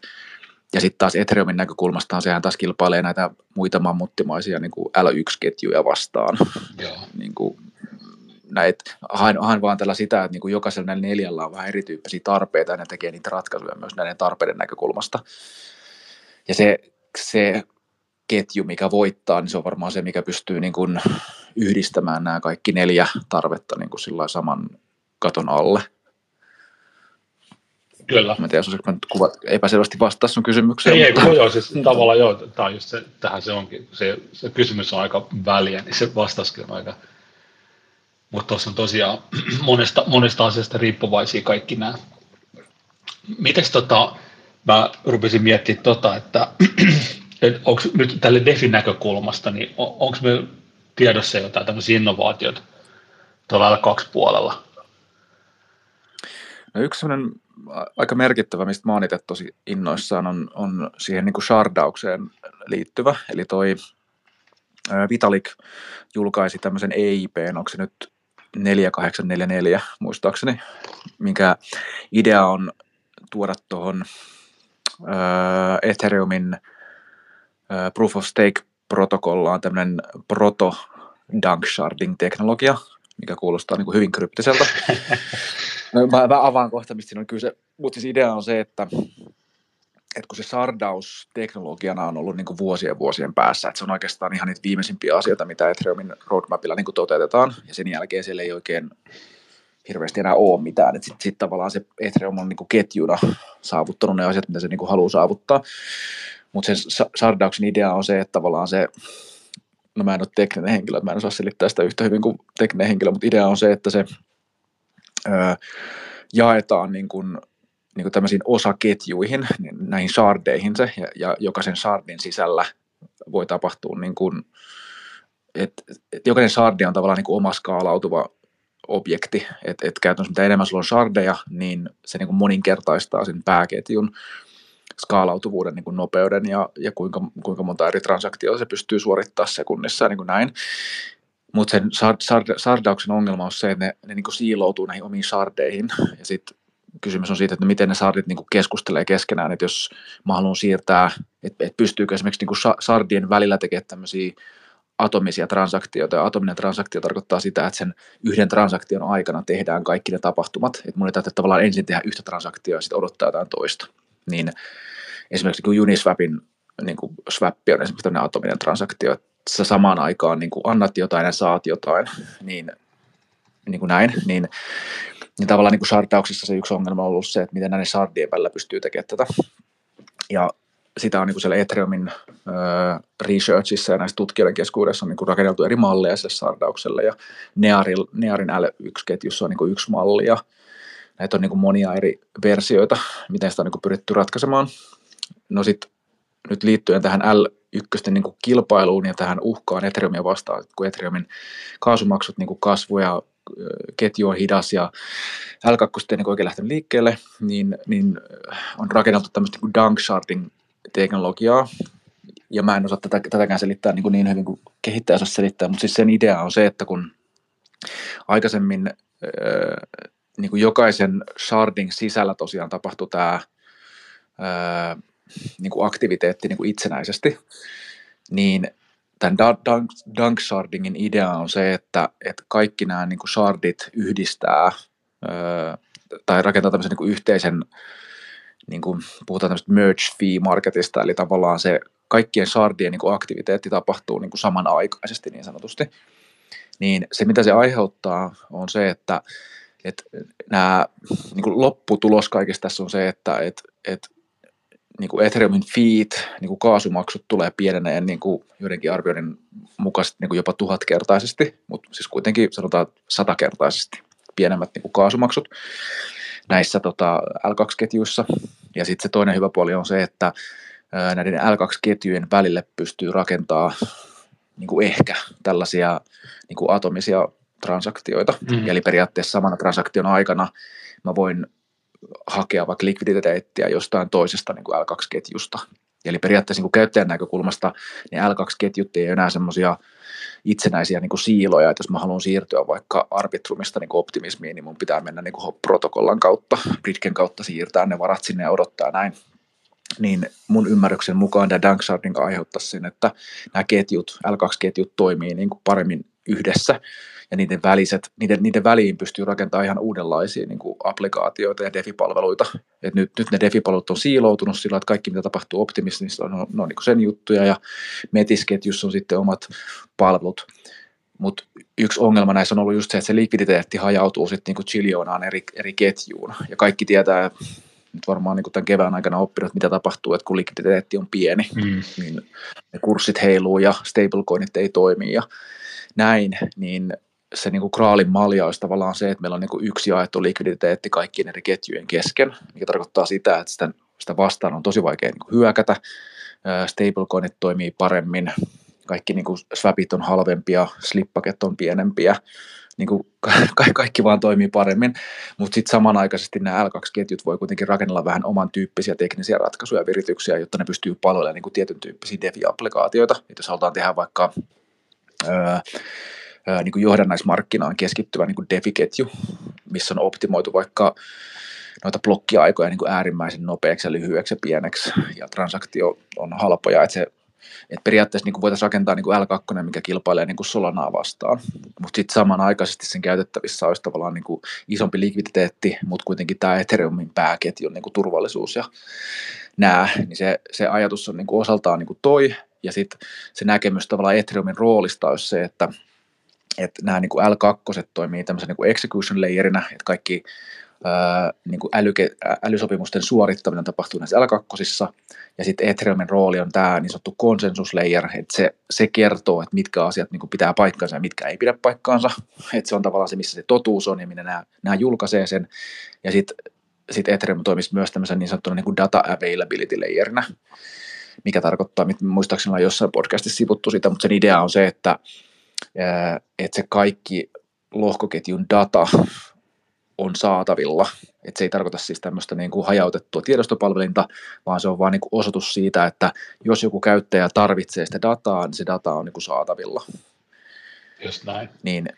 Ja sitten taas Ethereumin näkökulmastaan sehän taas kilpailee näitä muita mammuttimaisia niin kuin L1-ketjuja vastaan. Joo. Niin kuin, näit, haen, haen vaan tällä sitä, että niin kuin jokaisella näillä neljällä on vähän erityyppisiä tarpeita ja ne tekee niitä ratkaisuja myös näiden tarpeiden näkökulmasta. Ja se se ketju, mikä voittaa, niin se on varmaan se, mikä pystyy niin kuin yhdistämään nämä kaikki neljä tarvetta niin kuin saman katon alle. Kyllä. Mä en tiedä, osaanko mä nyt kuvat, epäselvästi vastaa sun kysymykseen. Ei, mutta... ei, joo, siis tavallaan joo, tämä on just se, tähän se onkin, se, se kysymys on aika väliä, niin se vastaskin on aika, mutta tuossa on tosiaan monesta, monesta asiasta riippuvaisia kaikki nämä. Mites tota, mä rupesin miettimään tota, että, onko nyt tälle DeFin näkökulmasta, niin on, onko meillä tiedossa jotain tämmöisiä innovaatioita tuolla kaksi puolella? No yksi sellainen aika merkittävä, mistä mä oon itse tosi innoissaan, on, on siihen niin kuin shardaukseen liittyvä. Eli toi Vitalik julkaisi tämmöisen EIP, onko se nyt 4844 muistaakseni, minkä idea on tuoda tuohon Ethereumin äh, Proof of Stake-protokolla on tämmöinen proto dunk sharding teknologia, mikä kuulostaa niin kuin hyvin kryptiseltä. No, mä, mä avaan kohta, mistä siinä on kyse. Mutta siis idea on se, että, että kun se sardaus teknologiana on ollut niin kuin vuosien vuosien päässä, että se on oikeastaan ihan niitä viimeisimpiä asioita, mitä Ethereumin roadmapilla niin kuin toteutetaan, ja sen jälkeen siellä ei oikein hirveästi enää ole mitään. Sitten sit tavallaan se Ethereum on niinku ketjuna saavuttanut ne asiat, mitä se niinku haluaa saavuttaa. Mutta sen Sardauksen idea on se, että tavallaan se, no mä en ole tekninen henkilö, mä en osaa selittää sitä yhtä hyvin kuin tekninen henkilö, mutta idea on se, että se jaetaan niin kuin, niin kuin tämmöisiin osaketjuihin, niin näihin shardeihin se, ja, ja jokaisen shardin sisällä voi tapahtua niin kuin, että et jokainen shardi on tavallaan niin kuin oma skaalautuva objekti, että et käytännössä mitä enemmän sulla on shardeja, niin se niin kuin moninkertaistaa sen pääketjun skaalautuvuuden niin kuin nopeuden ja, ja kuinka, kuinka monta eri transaktiota se pystyy suorittamaan sekunnissa ja niin kuin näin. Mutta sen sardauksen ongelma on se, että ne, ne niin siiloutuu näihin omiin shardeihin ja sitten kysymys on siitä, että miten ne sardit niin keskustelee keskenään, että jos mä haluan siirtää, että, että pystyykö esimerkiksi niin sardien välillä tekemään tämmöisiä atomisia transaktioita, ja atominen transaktio tarkoittaa sitä, että sen yhden transaktion aikana tehdään kaikki ne tapahtumat, että mun ei tarvitse tavallaan ensin tehdä yhtä transaktioa ja sitten odottaa jotain toista. Niin esimerkiksi kun Uniswapin niin swappi on esimerkiksi tämmöinen atominen transaktio, että sä samaan aikaan niin kuin annat jotain ja saat jotain, niin, niin kuin näin, niin, niin tavallaan niin kuin se yksi ongelma on ollut se, että miten näiden shardien välillä pystyy tekemään tätä. Ja sitä on niin kuin siellä Ethereumin äh, researchissa ja näissä tutkijoiden keskuudessa on niin kuin rakenneltu eri malleja sille sardaukselle ja Nearin, Nearin L1-ketjussa on niin kuin yksi malli ja näitä on niin kuin monia eri versioita, miten sitä on niin kuin pyritty ratkaisemaan. No sitten nyt liittyen tähän L1 niin kuin kilpailuun ja tähän uhkaan Ethereumia vastaan, kun Ethereumin kaasumaksut niin kuin kasvu ja ketju on hidas ja L2 ei niin oikein lähtenyt liikkeelle, niin, niin on rakennettu tämmöistä niin dunk sharding teknologiaa, ja mä en osaa tätä, tätäkään selittää niin, kuin niin hyvin kuin kehittäjä osaa selittää, mutta siis sen idea on se, että kun aikaisemmin niin kuin jokaisen sharding sisällä tosiaan tapahtui tämä niin kuin aktiviteetti niin kuin itsenäisesti, niin tämän dunk, dunk shardingin idea on se, että, että kaikki nämä niin kuin shardit yhdistää tai rakentaa tämmöisen niin kuin yhteisen, niin kuin puhutaan tämmöistä merge fee marketista, eli tavallaan se kaikkien shardien niin kuin aktiviteetti tapahtuu niin kuin samanaikaisesti niin sanotusti. Niin se, mitä se aiheuttaa, on se, että, että nämä niin kuin lopputulos kaikista tässä on se, että, että, että niin kuin Ethereumin feet, niin kuin kaasumaksut tulee pieneneen niin kuin joidenkin arvioiden mukaisesti niin kuin jopa tuhatkertaisesti, mutta siis kuitenkin sanotaan satakertaisesti pienemmät niin kuin kaasumaksut näissä tota, L2-ketjuissa. Ja sitten se toinen hyvä puoli on se, että näiden L2-ketjujen välille pystyy rakentaa niin kuin ehkä tällaisia niin kuin atomisia transaktioita. Mm. Eli periaatteessa samana transaktion aikana mä voin hakea vaikka likviditeettiä jostain toisesta niin kuin L2-ketjusta. Eli periaatteessa niin kuin käyttäjän näkökulmasta niin L2-ketjut ei ole enää semmoisia itsenäisiä niin kuin siiloja, että jos mä haluan siirtyä vaikka arbitrumista niin kuin optimismiin, niin mun pitää mennä niin kuin protokollan kautta, Britken kautta siirtää ne varat sinne ja odottaa näin. Niin mun ymmärryksen mukaan tämä Danksharding aiheuttaisi sen, että nämä ketjut, L2-ketjut toimii niin kuin paremmin yhdessä ja niiden, väliset, niiden, niiden väliin pystyy rakentamaan ihan uudenlaisia niin kuin applikaatioita ja DeFi-palveluita. Et nyt, nyt ne DeFi-palvelut on siiloutunut sillä, että kaikki mitä tapahtuu optimistissa on, on, on niin sen juttuja ja Metisketjussa on sitten omat palvelut. Mutta yksi ongelma näissä on ollut just se, että se likviditeetti hajautuu sitten niin chiljoonaan eri, eri ketjuun. Ja kaikki tietää, nyt varmaan niin tämän kevään aikana oppinut, mitä tapahtuu, että kun likviditeetti on pieni, mm. niin ne kurssit heiluu ja stablecoinit ei toimi ja näin, niin se niin kuin kraalin malja olisi tavallaan se, että meillä on niin kuin yksi jaettu likviditeetti kaikkien eri ketjujen kesken, mikä tarkoittaa sitä, että sitä, sitä vastaan on tosi vaikea niin kuin hyökätä, stablecoinit toimii paremmin, kaikki niin kuin swapit on halvempia, slippaket on pienempiä, niin kuin ka- kaikki vaan toimii paremmin, mutta sitten samanaikaisesti nämä L2-ketjut voi kuitenkin rakennella vähän oman tyyppisiä teknisiä ratkaisuja ja virityksiä, jotta ne pystyy palvelemaan niin kuin tietyn tyyppisiä DeFi-applikaatioita. Et jos halutaan tehdä vaikka öö, niin kuin johdannaismarkkinaan keskittyvä niin kuin DeFi-ketju, missä on optimoitu vaikka noita blokkiaikoja niin kuin äärimmäisen nopeaksi ja lyhyeksi ja pieneksi, ja transaktio on halpoja, että se et periaatteessa niin voitaisiin rakentaa niin kuin L2, mikä kilpailee niin kuin Solanaa vastaan, mutta sitten samanaikaisesti sen käytettävissä olisi tavallaan niin kuin isompi likviditeetti, mutta kuitenkin tämä Ethereumin pääketjun niin kuin turvallisuus ja nämä, niin se, se ajatus on niin kuin osaltaan niin kuin toi, ja sitten se näkemys tavallaan Ethereumin roolista olisi se, että että nämä niin kuin L2 toimii tämmöisen niin execution layerinä, että kaikki ää, niin kuin älyke, älysopimusten suorittaminen tapahtuu näissä L2, ja sitten Ethereumin rooli on tämä niin sanottu consensus layer, että se, se kertoo, että mitkä asiat niin kuin pitää paikkaansa ja mitkä ei pidä paikkaansa, että se on tavallaan se, missä se totuus on ja minne nämä, nämä julkaisee sen, ja sitten sit Ethereum toimisi myös tämmöisen niin sanottuna niin kuin data availability layerinä, mikä tarkoittaa, muistaakseni ollaan jossain podcastissa sivuttu sitä, mutta sen idea on se, että että se kaikki lohkoketjun data on saatavilla. Että se ei tarkoita siis tämmöistä niin kuin hajautettua tiedostopalvelinta, vaan se on vain niin kuin osoitus siitä, että jos joku käyttäjä tarvitsee sitä dataa, niin se data on niin kuin saatavilla. Just näin. Niin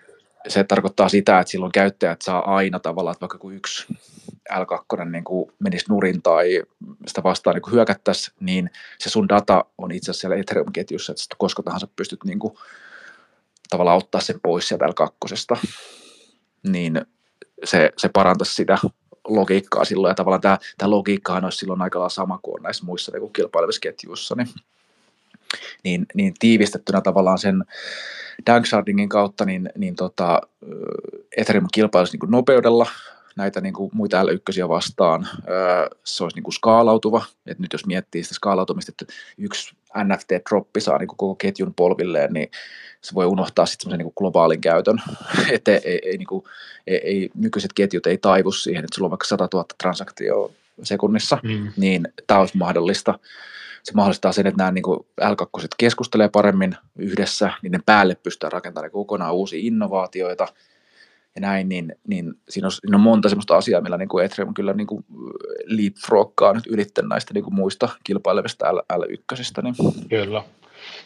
se tarkoittaa sitä, että silloin käyttäjät saa aina tavallaan, että vaikka kun yksi L2 niin kuin menisi nurin tai sitä vastaan niin hyökättäisiin, niin se sun data on itse asiassa siellä Ethereum-ketjussa, että koska tahansa pystyt niin kuin tavallaan ottaa sen pois sieltä kakkosesta, niin se, se parantaisi sitä logiikkaa silloin, ja tavallaan tämä, tämä logiikkahan olisi silloin aika lailla sama kuin on näissä muissa niin kuin kilpailevissa ketjuissa, niin, niin, niin tiivistettynä tavallaan sen Dankshardingin kautta, niin, niin tota, Ethereum kilpailisi niin nopeudella, näitä niin kuin muita L1 vastaan. Se olisi niin kuin skaalautuva, että nyt jos miettii sitä skaalautumista, että yksi NFT-droppi saa niin koko ketjun polvilleen, niin se voi unohtaa sitten semmoisen niin globaalin käytön, että ei, ei, ei, niin kuin, ei, ei, nykyiset ketjut ei taivu siihen, että sulla on vaikka 100 000 transaktioa sekunnissa, mm. niin tämä olisi mahdollista. Se mahdollistaa sen, että nämä niin L2 keskustelee paremmin yhdessä, niiden päälle pystytään rakentamaan kokonaan uusia innovaatioita ja näin, niin, niin siinä, on, siinä on monta sellaista asiaa, millä niin kuin Ethereum kyllä niin kuin leapfroggaa nyt ylitten näistä niin kuin muista kilpailevista L, L1. Niin. Kyllä.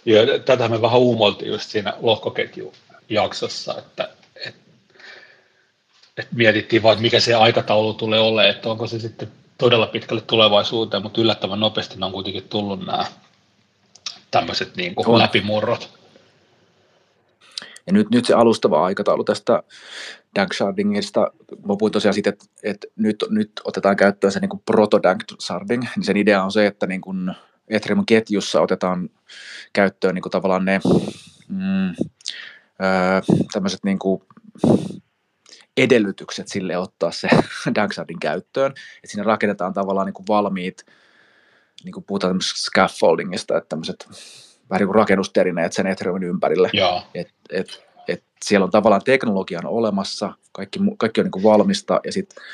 Ja tätä me vähän uumoiltiin just siinä lohkoketjujaksossa, että, että, että mietittiin vaan, että mikä se aikataulu tulee olemaan, että onko se sitten todella pitkälle tulevaisuuteen, mutta yllättävän nopeasti ne on kuitenkin tullut nämä tämmöiset niin kuin läpimurrot. Ja nyt, nyt se alustava aikataulu tästä Dankshardingista, mä puhuin tosiaan siitä, että, että nyt, nyt otetaan käyttöön se niin kuin proto-Danksharding, niin sen idea on se, että niin kuin Ethereum-ketjussa otetaan käyttöön niin kuin tavallaan ne mm, öö, tämmöiset niin kuin edellytykset sille ottaa se Dankshardin käyttöön, että siinä rakennetaan tavallaan niin kuin valmiit, niin kuin puhutaan scaffoldingista, että tämmöiset vähän niin kuin rakennusterineet sen Ethereumin ympärille, että et, et siellä on tavallaan teknologian olemassa, kaikki, kaikki on niin kuin valmista ja sitten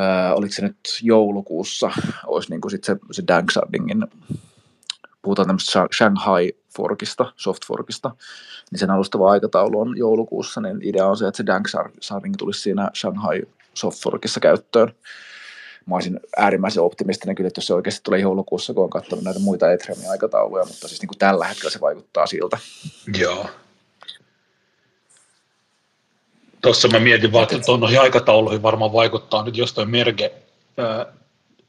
äh, oliko se nyt joulukuussa, olisi niin kuin sit se, se Dankshardingin, puhutaan tämmöistä Shanghai forkista, soft forkista, niin sen alustava aikataulu on joulukuussa, niin idea on se, että se Danksharding tulisi siinä Shanghai soft forkissa käyttöön. Mä olisin äärimmäisen optimistinen kyllä, että jos se oikeasti tulee joulukuussa, kun on katsonut näitä muita Ethereumin aikatauluja, mutta siis niin kuin tällä hetkellä se vaikuttaa siltä. Joo, Tuossa mä mietin vaan, että tuon aikatauluihin varmaan vaikuttaa nyt, jos toi merge ää,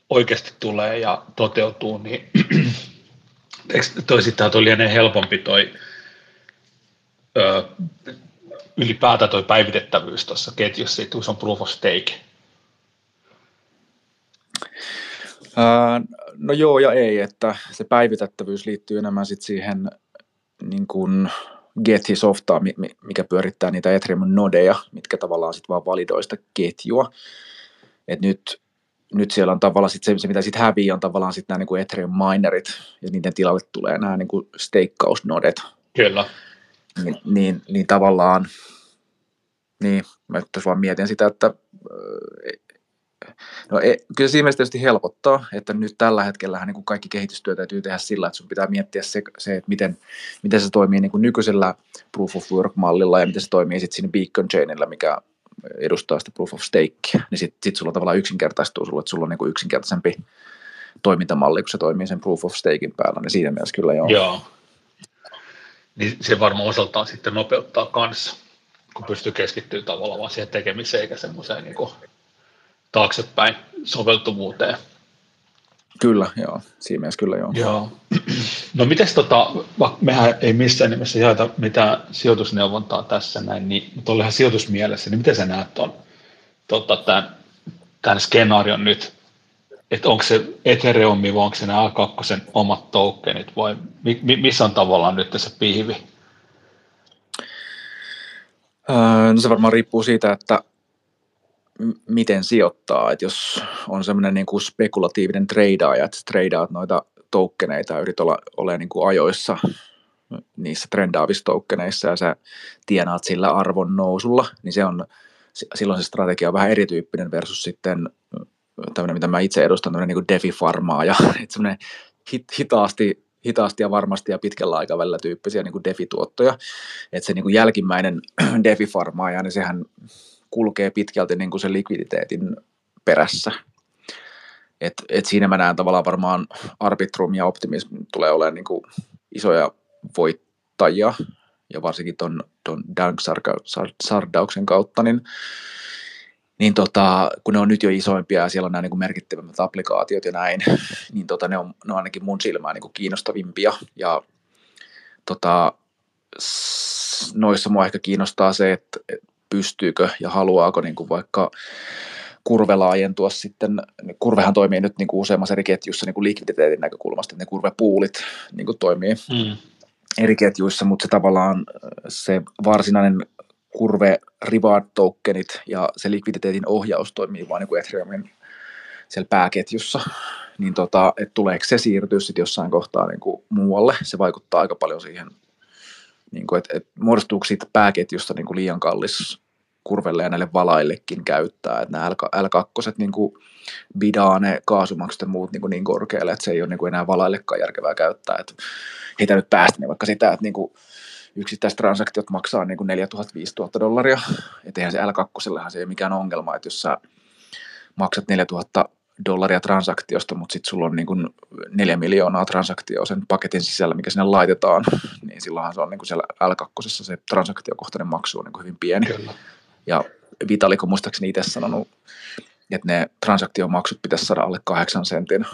oikeasti tulee ja toteutuu, niin toi sitten toi lienee helpompi toi ää, ylipäätään toi päivitettävyys tuossa ketjussa, kun se on proof of stake. Ää, no joo ja ei, että se päivitettävyys liittyy enemmän sit siihen niin kuin, Getty-softaa, mikä pyörittää niitä Ethereum-nodeja, mitkä tavallaan sitten vaan validoi sitä ketjua. Et nyt, nyt siellä on tavallaan sit se, se, mitä sitten häviää, on tavallaan sitten nämä niinku Ethereum-minerit, ja niiden tilalle tulee nämä niinku stakeausnodet. Kyllä. Niin, niin, niin tavallaan, niin mä nyt vaan mietin sitä, että No e, kyllä se ilmeisesti tietysti helpottaa, että nyt tällä hetkellä niin kuin kaikki kehitystyö täytyy tehdä sillä, että sun pitää miettiä se, se että miten, miten se toimii niin kuin nykyisellä proof of work-mallilla ja miten se toimii sitten siinä beacon chainilla, mikä edustaa sitä proof of stake, niin sitten sit sulla tavallaan yksinkertaistuu sulla, että sulla on niin kuin yksinkertaisempi toimintamalli, kun se toimii sen proof of stakein päällä, niin siinä mielessä kyllä joo. Joo. Niin se varmaan osaltaan sitten nopeuttaa kanssa, kun pystyy keskittyä tavallaan vaan siihen tekemiseen eikä semmoiseen niin taaksepäin soveltuvuuteen. Kyllä, joo. Siinä mielessä kyllä joo. joo. No miten tota, mehän ei missään nimessä jaeta mitään sijoitusneuvontaa tässä näin, niin, mutta olihan sijoitusmielessä, niin miten sä näet ton, tota, tämän, tämän skenaarion nyt, että onko se Ethereum vai onko se nämä A2 omat tokenit vai mi, mi, missä on tavallaan nyt se pihvi? Öö, no se varmaan riippuu siitä, että miten sijoittaa, että jos on semmoinen niin kuin spekulatiivinen treidaaja, että treidaat noita toukkeneita ja yrität olla, olla niin kuin ajoissa niissä trendaavissa toukkeneissa ja sä tienaat sillä arvon nousulla, niin se on, silloin se strategia on vähän erityyppinen versus sitten tämmöinen, mitä mä itse edustan, tämmöinen niin defi-farmaa ja semmoinen hit, hitaasti hitaasti ja varmasti ja pitkällä aikavälillä tyyppisiä niin kuin defi-tuottoja. Että se niin kuin jälkimmäinen defi-farmaaja, niin sehän kulkee pitkälti niin kuin sen likviditeetin perässä. Et, et siinä mä näen tavallaan varmaan arbitrum ja optimismi tulee olemaan niin kuin isoja voittajia, ja varsinkin tuon ton Dank-sardauksen kautta, niin, niin tota, kun ne on nyt jo isoimpia ja siellä on nämä niin kuin merkittävimmät applikaatiot ja näin, niin tota, ne, on, ne on ainakin mun silmään niin kuin kiinnostavimpia. Ja tota, noissa mua ehkä kiinnostaa se, että pystyykö ja haluaako niin kuin vaikka kurve laajentua sitten, kurvehan toimii nyt niin kuin useammassa eri ketjussa niin kuin likviditeetin näkökulmasta, että ne kurvepuulit niin kuin toimii mm. eri ketjuissa, mutta se tavallaan se varsinainen kurve reward tokenit ja se likviditeetin ohjaus toimii vain niin Ethereumin siellä pääketjussa, niin tota, että tuleeko se siirtyä sitten jossain kohtaa niin kuin muualle, se vaikuttaa aika paljon siihen, niin kuin, että, että muodostuuko siitä pääketjusta niin kuin liian kallis kurvelle ja näille valaillekin käyttää, että nämä L2 niin kuin bidaa ne kaasumaksut ja muut niin, kuin niin korkealle, että se ei ole niin kuin enää valaillekaan järkevää käyttää, että heitä nyt päästä niin vaikka sitä, että niin kuin yksittäiset transaktiot maksaa niin kuin 4000-5000 dollaria, että eihän se L2 se ei ole mikään ongelma, että jos sä maksat 4000 dollaria transaktiosta, mutta sitten sulla on niin kuin neljä miljoonaa transaktioa sen paketin sisällä, mikä sinne laitetaan, niin silloinhan se on niin kuin siellä L2 se transaktiokohtainen maksu on niin kuin hyvin pieni. Kyllä. Ja Vitaliko muistaakseni itse sanonut, että ne transaktiomaksut pitäisi saada alle kahdeksan sentin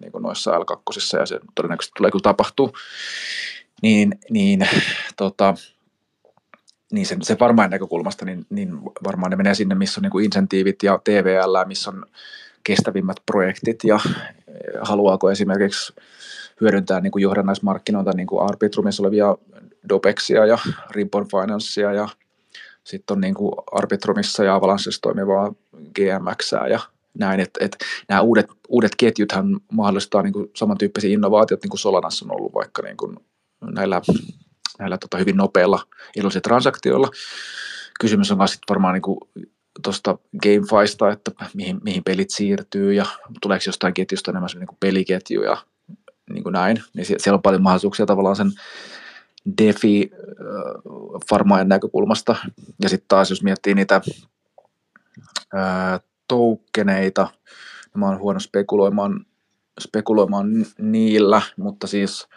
niin kuin noissa L2, ja se todennäköisesti tulee kyllä tapahtuu. Niin, niin, tota, niin sen, sen varmaan näkökulmasta, niin, niin varmaan ne menee sinne, missä on niin kuin insentiivit ja TVL, missä on kestävimmät projektit ja eh, haluaako esimerkiksi hyödyntää niin kuin johdannaismarkkinoita, niin kuin Arbitrumissa olevia Dopexia ja Ribbon Financea ja sitten on niin kuin Arbitrumissa ja Avalanssissa toimivaa GMX ja näin, että, että nämä uudet, uudet ketjuthan mahdollistaa niin kuin samantyyppisiä innovaatiot, niin kuin Solanassa on ollut vaikka niin kuin näillä, näillä tota hyvin nopeilla edullisilla transaktioilla. Kysymys on sitten varmaan niin kuin tuosta GameFista, että mihin, mihin pelit siirtyy ja tuleeko jostain ketjusta enemmän niin kuin peliketju ja niin kuin näin, niin siellä on paljon mahdollisuuksia tavallaan sen defi farmaajan näkökulmasta. Ja sitten taas jos miettii niitä ää, tokeneita, niin mä oon huono spekuloimaan, spekuloimaan niillä, mutta siis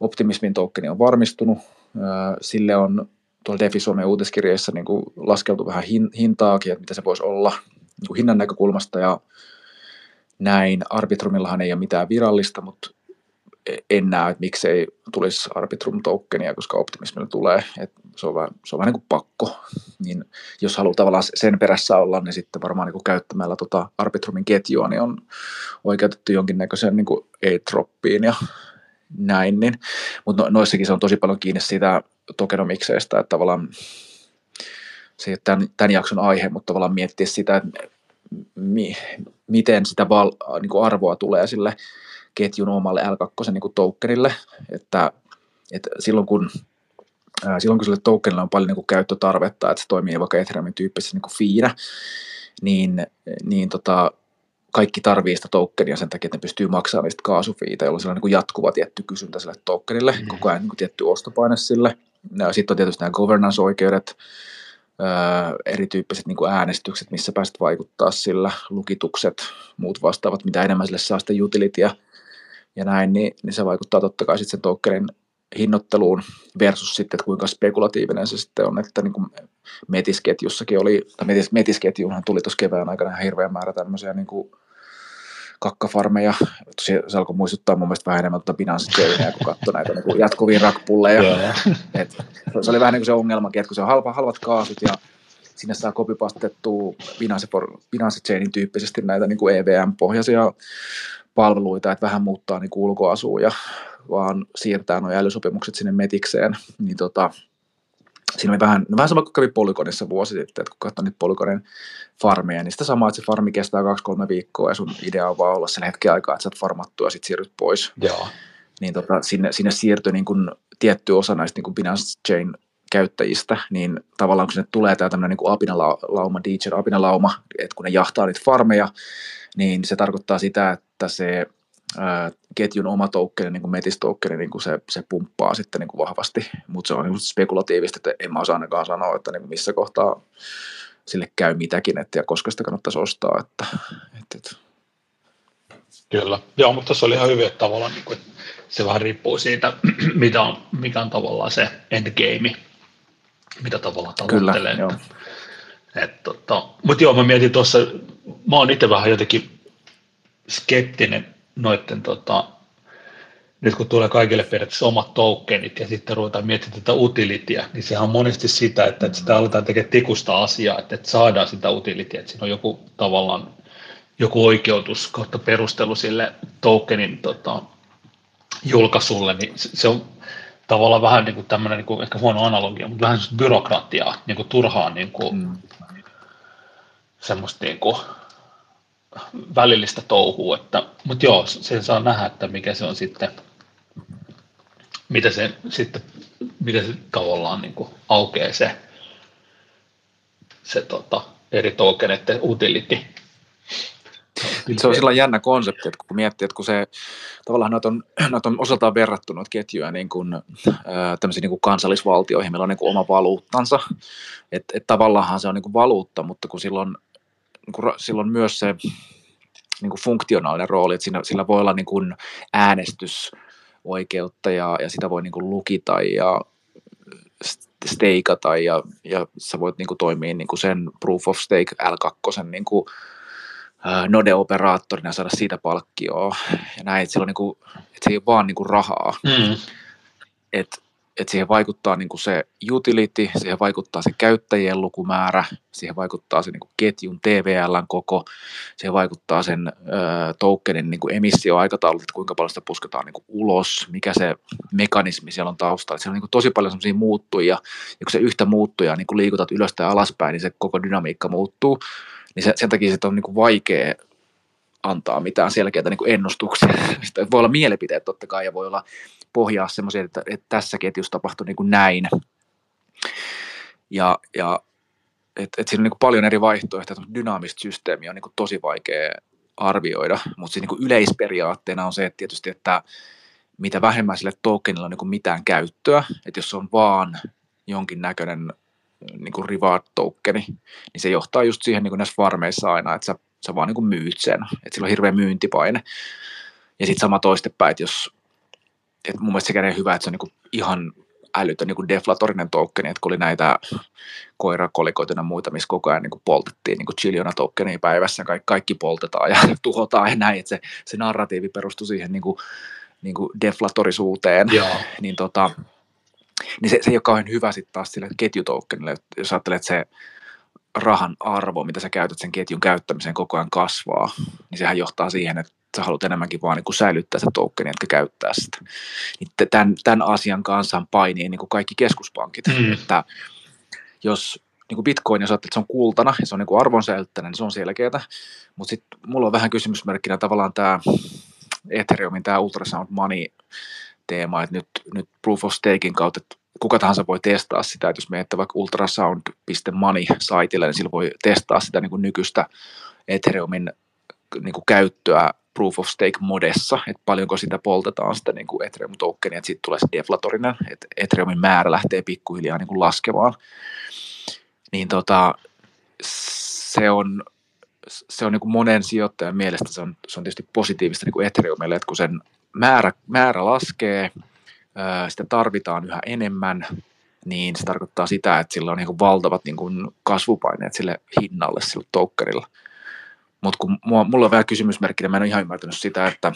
optimismin tokeni on varmistunut. Sille on tuolla Defi Suomen uutiskirjeessä niin kuin laskeltu vähän hin, hintaakin, että mitä se voisi olla niin kuin hinnan näkökulmasta ja näin. Arbitrumillahan ei ole mitään virallista, mutta en näe, että miksei tulisi Arbitrum tokenia, koska optimismilla tulee, että se on vähän, se on vähän niin kuin pakko, niin jos haluaa tavallaan sen perässä olla, niin sitten varmaan niin kuin käyttämällä tota Arbitrumin ketjua, niin on oikeutettu jonkinnäköiseen niin kuin A-troppiin ja näin, niin, mutta no, noissakin se on tosi paljon kiinni siitä tokenomikseistä, että tavallaan se ei ole tämän, tämän jakson aihe, mutta tavallaan miettiä sitä, että mi, miten sitä val, niin kuin arvoa tulee sille ketjun omalle L2 niin tokenille, että, että silloin kun silloin kun sille tokenille on paljon niin kuin käyttötarvetta, että se toimii vaikka Ethereumin tyyppisessä niin kuin fiinä, niin, niin tota, kaikki tarvii sitä tokenia sen takia, että ne pystyy maksamaan niistä kaasufiita, jolloin on niin jatkuva tietty kysyntä sille tokenille, mm. koko ajan niin kuin tietty ostopaine sille. Sitten on tietysti nämä governance-oikeudet, erityyppiset niin kuin äänestykset, missä pääset vaikuttaa sillä, lukitukset, muut vastaavat, mitä enemmän sille saa sitä utilityä ja näin, niin, niin se vaikuttaa totta kai sitten sen tokenin hinnoitteluun versus sitten, että kuinka spekulatiivinen se sitten on, että niin kuin metisketjussakin oli, tai metis, metisketjuunhan tuli tuossa kevään aikana ihan hirveän määrä tämmöisiä niin kuin kakkafarmeja. Se, se alkoi muistuttaa mun mielestä vähän enemmän tuota Binance kun katsoi näitä niin jatkuvia rakpulleja. Et, se oli vähän niin kuin se ongelmakin, että kun se on halva, halvat kaasut ja sinne saa kopipastettua Binance, for, Binance Chainin tyyppisesti näitä niin kuin EVM-pohjaisia palveluita, että vähän muuttaa niin ulkoasua ja vaan siirtää nuo älysopimukset sinne metikseen, niin tota, siinä oli vähän, no vähän sama kuin kävi Polygonissa vuosi sitten, että kun katsoin niitä Polygonin farmeja, niin sitä samaa, että se farmi kestää kaksi-kolme viikkoa ja sun idea on vaan olla sen hetken aikaa, että sä oot farmattu ja sitten siirryt pois. Joo. Niin tota, sinne, sinne siirtyi niin kun tietty osa näistä niin kun Binance Chain käyttäjistä, niin tavallaan kun sinne tulee tämä tämmöinen niin apinalauma, DJ apinalauma, että kun ne jahtaa niitä farmeja, niin se tarkoittaa sitä, että se ää, ketjun oma token, niin kuin Metis token, niin kuin se, se pumppaa sitten niin kuin vahvasti, mutta se on niin spekulatiivista, että en mä osaa ainakaan sanoa, että niin kuin missä kohtaa sille käy mitäkin, että ja koska sitä kannattaisi ostaa. Että, että, että. Kyllä, joo, mutta tuossa oli ihan hyvin, että tavallaan niin kuin, se vähän riippuu siitä, mitä on, mikä on tavallaan se endgame, mitä tavallaan tavoittelee. Kyllä, joo. Et, tota, mutta joo, mä mietin tuossa, mä oon itse vähän jotenkin skeptinen noiden, tota, nyt kun tulee kaikille periaatteessa omat tokenit ja sitten ruvetaan miettimään tätä utilityä, niin sehän on monesti sitä, että, että sitä aletaan tekemään tikusta asiaa, että, että saadaan sitä utilityä, että siinä on joku tavallaan joku oikeutus kautta perustelu sille tokenin tota, julkaisulle, niin se on tavallaan vähän niin kuin tämmöinen niin kuin, ehkä huono analogia, mutta vähän byrokratiaa, niin kuin turhaa niin kuin, mm. semmoista niin kuin, välillistä touhua, että, mutta joo, sen saa nähdä, että mikä se on sitten, mitä se sitten, miten se tavallaan niin kuin aukeaa se, se tota, eri tokeneiden utility. Se on sillä jännä konsepti, että kun miettii, että kun se tavallaan noita on, noita on osaltaan verrattu noita ketjuja niin kuin, tämmöisiin niin kuin kansallisvaltioihin, meillä on niin kuin oma valuuttansa, että et tavallaan se on niin kuin valuutta, mutta kun silloin, niin silloin myös se niin kuin funktionaalinen rooli, että siinä, sillä voi olla niin kuin äänestysoikeutta ja, ja sitä voi niin kuin lukita ja steikata ja, ja sä voit niin kuin toimia niin kuin sen proof of stake L2 niin kuin, node-operaattorina saada siitä palkkioa ja näin, että, on niin kuin, että se ei ole vaan niin kuin rahaa. Mm. Että että siihen vaikuttaa niin kuin se utility, siihen vaikuttaa se käyttäjien lukumäärä, siihen vaikuttaa se niin kuin ketjun TVLn koko, siihen vaikuttaa sen ö, tokenin niin kuin emissioaikataulut, että kuinka paljon sitä pusketaan niin kuin ulos, mikä se mekanismi siellä on taustalla. Siellä on niin kuin tosi paljon sellaisia muuttuja, ja kun se yhtä muuttuja niin kuin liikutat ylös ja alaspäin, niin se koko dynamiikka muuttuu, niin se, sen takia se on niin kuin vaikea antaa mitään selkeitä niin ennustuksia. voi olla mielipiteet totta kai ja voi olla pohjaa semmoisia, että, että tässä ketjussa tapahtui niin kuin näin. Ja, ja että et siinä on niin kuin paljon eri vaihtoehtoja, että dynaamista systeemiä on niin kuin tosi vaikea arvioida, mutta niin kuin yleisperiaatteena on se, että tietysti, että mitä vähemmän sille tokenilla on niin kuin mitään käyttöä, että jos on vaan jonkin näköinen niin kuin reward tokeni, niin se johtaa just siihen niin kuin näissä farmeissa aina, että sä, sä vaan niin kuin myyt sen, että sillä on hirveä myyntipaine. Ja sitten sama toistepäin, että jos et mun mielestä sekä hyvä, että se on niinku ihan älytön niinku deflatorinen tokeni, että kun oli näitä koirakolikoita ja muita, missä koko ajan niinku poltettiin niinku chiljona tokenia päivässä, kaikki, kaikki poltetaan ja tuhotaan ja näin, että se, se narratiivi perustui siihen niinku, niinku deflatorisuuteen, Joo. niin tota, niin se, se ei ole kauhean hyvä sitten taas sille ketjutokenille, jos ajattelet, että se rahan arvo, mitä sä käytät sen ketjun käyttämiseen koko ajan kasvaa, niin sehän johtaa siihen, että sä haluat enemmänkin vaan niin kuin säilyttää se tokeni, etkä käyttää sitä. Niin tämän, tämän asian kanssa painii niin kuin kaikki keskuspankit, mm. että jos niin kuin Bitcoin, jos ajattelet, että se on kultana ja se on niin arvonsäilyttäinen, niin se on selkeää, mutta sitten mulla on vähän kysymysmerkkinä tavallaan tämä Ethereumin tämä Ultrasound Money teema, että nyt, nyt Proof of Stakein kautta, että kuka tahansa voi testaa sitä, että jos menette vaikka ultrasound.money-saitille, niin sillä voi testaa sitä niin kuin nykyistä Ethereumin niin kuin käyttöä proof of stake modessa, että paljonko sitä poltetaan sitä niin kuin Ethereum tokenia, että sitten tulee se deflatorinen, että Ethereumin määrä lähtee pikkuhiljaa niin kuin laskemaan. Niin tota, se on, se on niin kuin monen sijoittajan mielestä se on, se on tietysti positiivista niin kuin Ethereumille, että kun sen määrä, määrä laskee, sitä tarvitaan yhä enemmän, niin se tarkoittaa sitä, että sillä on niin kuin valtavat niin kuin kasvupaineet sille hinnalle, sille tokenille. Mutta kun mua, mulla on vähän kysymysmerkkinä, mä en ole ihan ymmärtänyt sitä, että,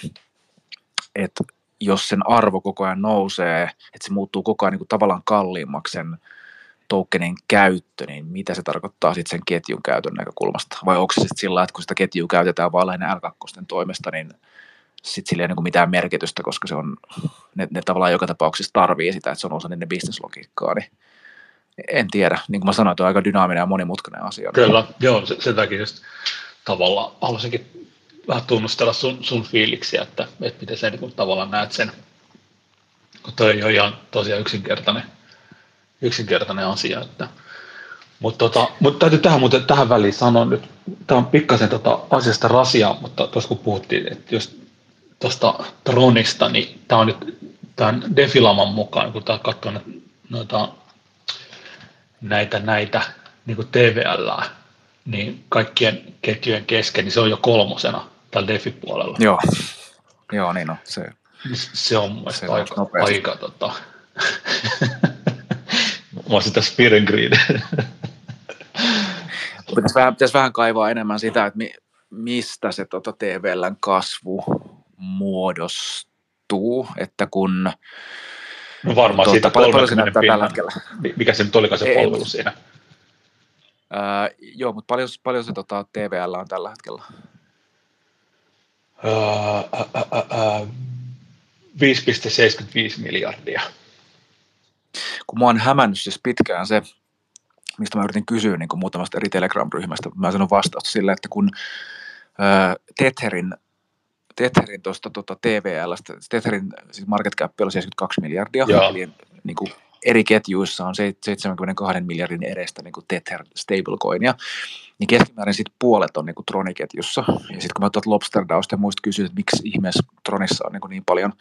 että jos sen arvo koko ajan nousee, että se muuttuu koko ajan niin kuin tavallaan kalliimmaksi sen tokenin käyttö, niin mitä se tarkoittaa sitten sen ketjun käytön näkökulmasta? Vai onko se sitten sillä, että kun sitä ketjua käytetään vain lähinnä L2 toimesta, niin sitten sillä ei niin mitään merkitystä, koska se on, ne, ne tavallaan joka tapauksessa tarvii sitä, että se on osa niiden bisneslogiikkaa, niin en tiedä. Niin kuin mä sanoin, että on aika dynaaminen ja monimutkainen asia. Kyllä, joo, sen takia just tavallaan haluaisinkin vähän tunnustella sun, sun fiiliksiä, että, että miten sä niin tavallaan näet sen, kun toi ei ole ihan tosiaan yksinkertainen, yksinkertainen asia. Että, mutta tota, mut täytyy tähän, mutta tähän väliin sanoa nyt, tämä on pikkasen tota asiasta rasia, mutta tuossa kun puhuttiin, että jos tuosta Tronista, niin tämä on nyt tämän Defilaman mukaan, kun tämä katsoo noita, näitä, näitä niin TVL, niin kaikkien ketjujen kesken, niin se on jo kolmosena tällä Defi-puolella. Joo, Joo niin on. Se, se on mun mielestä se aika, aika tota... mä olisin tässä Fear Greed. pitäisi, vähän, pitäisi vähän kaivaa enemmän sitä, että mi, mistä se tota TVLn kasvu muodostuu, että kun No varmaan tuota, siitä paljon, paljon se näyttää tällä hetkellä. Mikä se nyt olikaan se palvelu siinä? Ää, joo, mutta paljon, paljon se tota, TVL on tällä hetkellä? Ää, ää, ää, 5,75 miljardia. kun mua on hämännyt siis pitkään se, mistä mä yritin kysyä niin kuin muutamasta eri Telegram-ryhmästä, mä sanon vastausta sille, että kun äh, Tetherin Tetherin tuosta tota TVL, Tetherin siis market cap on 72 miljardia, Joo. eli niin kuin eri ketjuissa on 72 miljardin edestä niin kuin Tether stablecoinia, niin keskimäärin sit puolet on niin Troniketjussa. Ja sitten kun mä tuot Lobsterdausta ja muista kysyin, että miksi ihmeessä Tronissa on niin, kuin niin paljon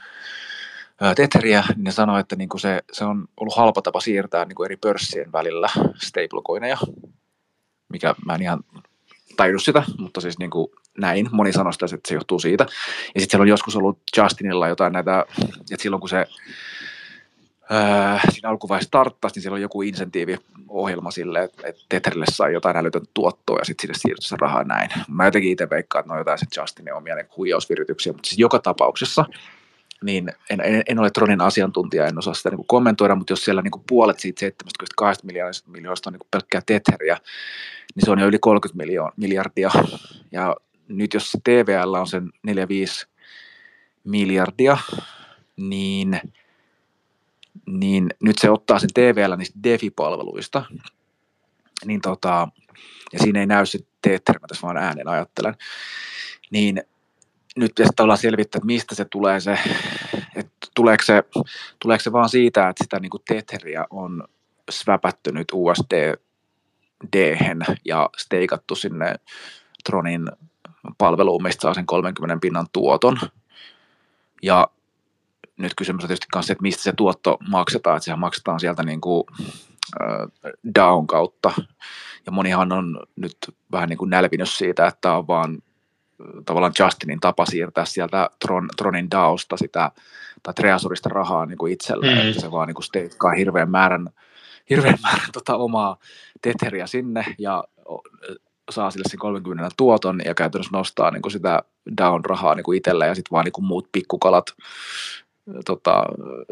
Tetheriä, niin ne sanoi, että niin kuin se, se on ollut halpa tapa siirtää niin kuin eri pörssien välillä stablecoineja, mikä mä en ihan tajunnut sitä, mutta siis niin kuin näin. Moni sanoi sitä, että se johtuu siitä. Ja sitten siellä on joskus ollut Justinilla jotain näitä, että silloin kun se ää, siinä alkuvaiheessa starttasi, niin siellä on joku insentiiviohjelma sille, että, että Tetherille sai jotain älytöntä tuottoa ja sitten sinne siirtyi se rahaa näin. Mä jotenkin itse veikkaan, että ne on jotain sitten Justinin omia niin huijausvirityksiä, mutta siis joka tapauksessa niin en, en, en ole Tronin asiantuntija, en osaa sitä niin kuin kommentoida, mutta jos siellä niin kuin puolet siitä 72 miljoonasta on niin kuin pelkkää Tetheriä, niin se on jo yli 30 miljoon, miljardia. Ja nyt jos TVL on sen 4-5 miljardia, niin, niin nyt se ottaa sen TVL niistä DeFi-palveluista, niin tota, ja siinä ei näy se Tether, mä tässä vaan äänen ajattelen, niin nyt pitäisi tavallaan selvittää, että mistä se tulee se, että tuleeko se, tuleeko se vaan siitä, että sitä niin Tetheria on sväpätty nyt USD d ja steikattu sinne Tronin palveluun, mistä saa sen 30 pinnan tuoton. Ja nyt kysymys on tietysti myös, että mistä se tuotto maksetaan, että sehän maksetaan sieltä niin kuin, down kautta. Ja monihan on nyt vähän niin kuin nälvinyt siitä, että on vaan tavallaan Justinin tapa siirtää sieltä Tron, Tronin DAOsta sitä, tai Treasurista rahaa niin kuin itselleen, mm. että se vaan niin kuin steikkaa hirveän määrän, hirveän määrän tota omaa Tetheria sinne ja saa sille sen 30 tuoton ja käytännössä nostaa niin kuin sitä down-rahaa niin kuin ja sitten vaan niin kuin muut pikkukalat tota,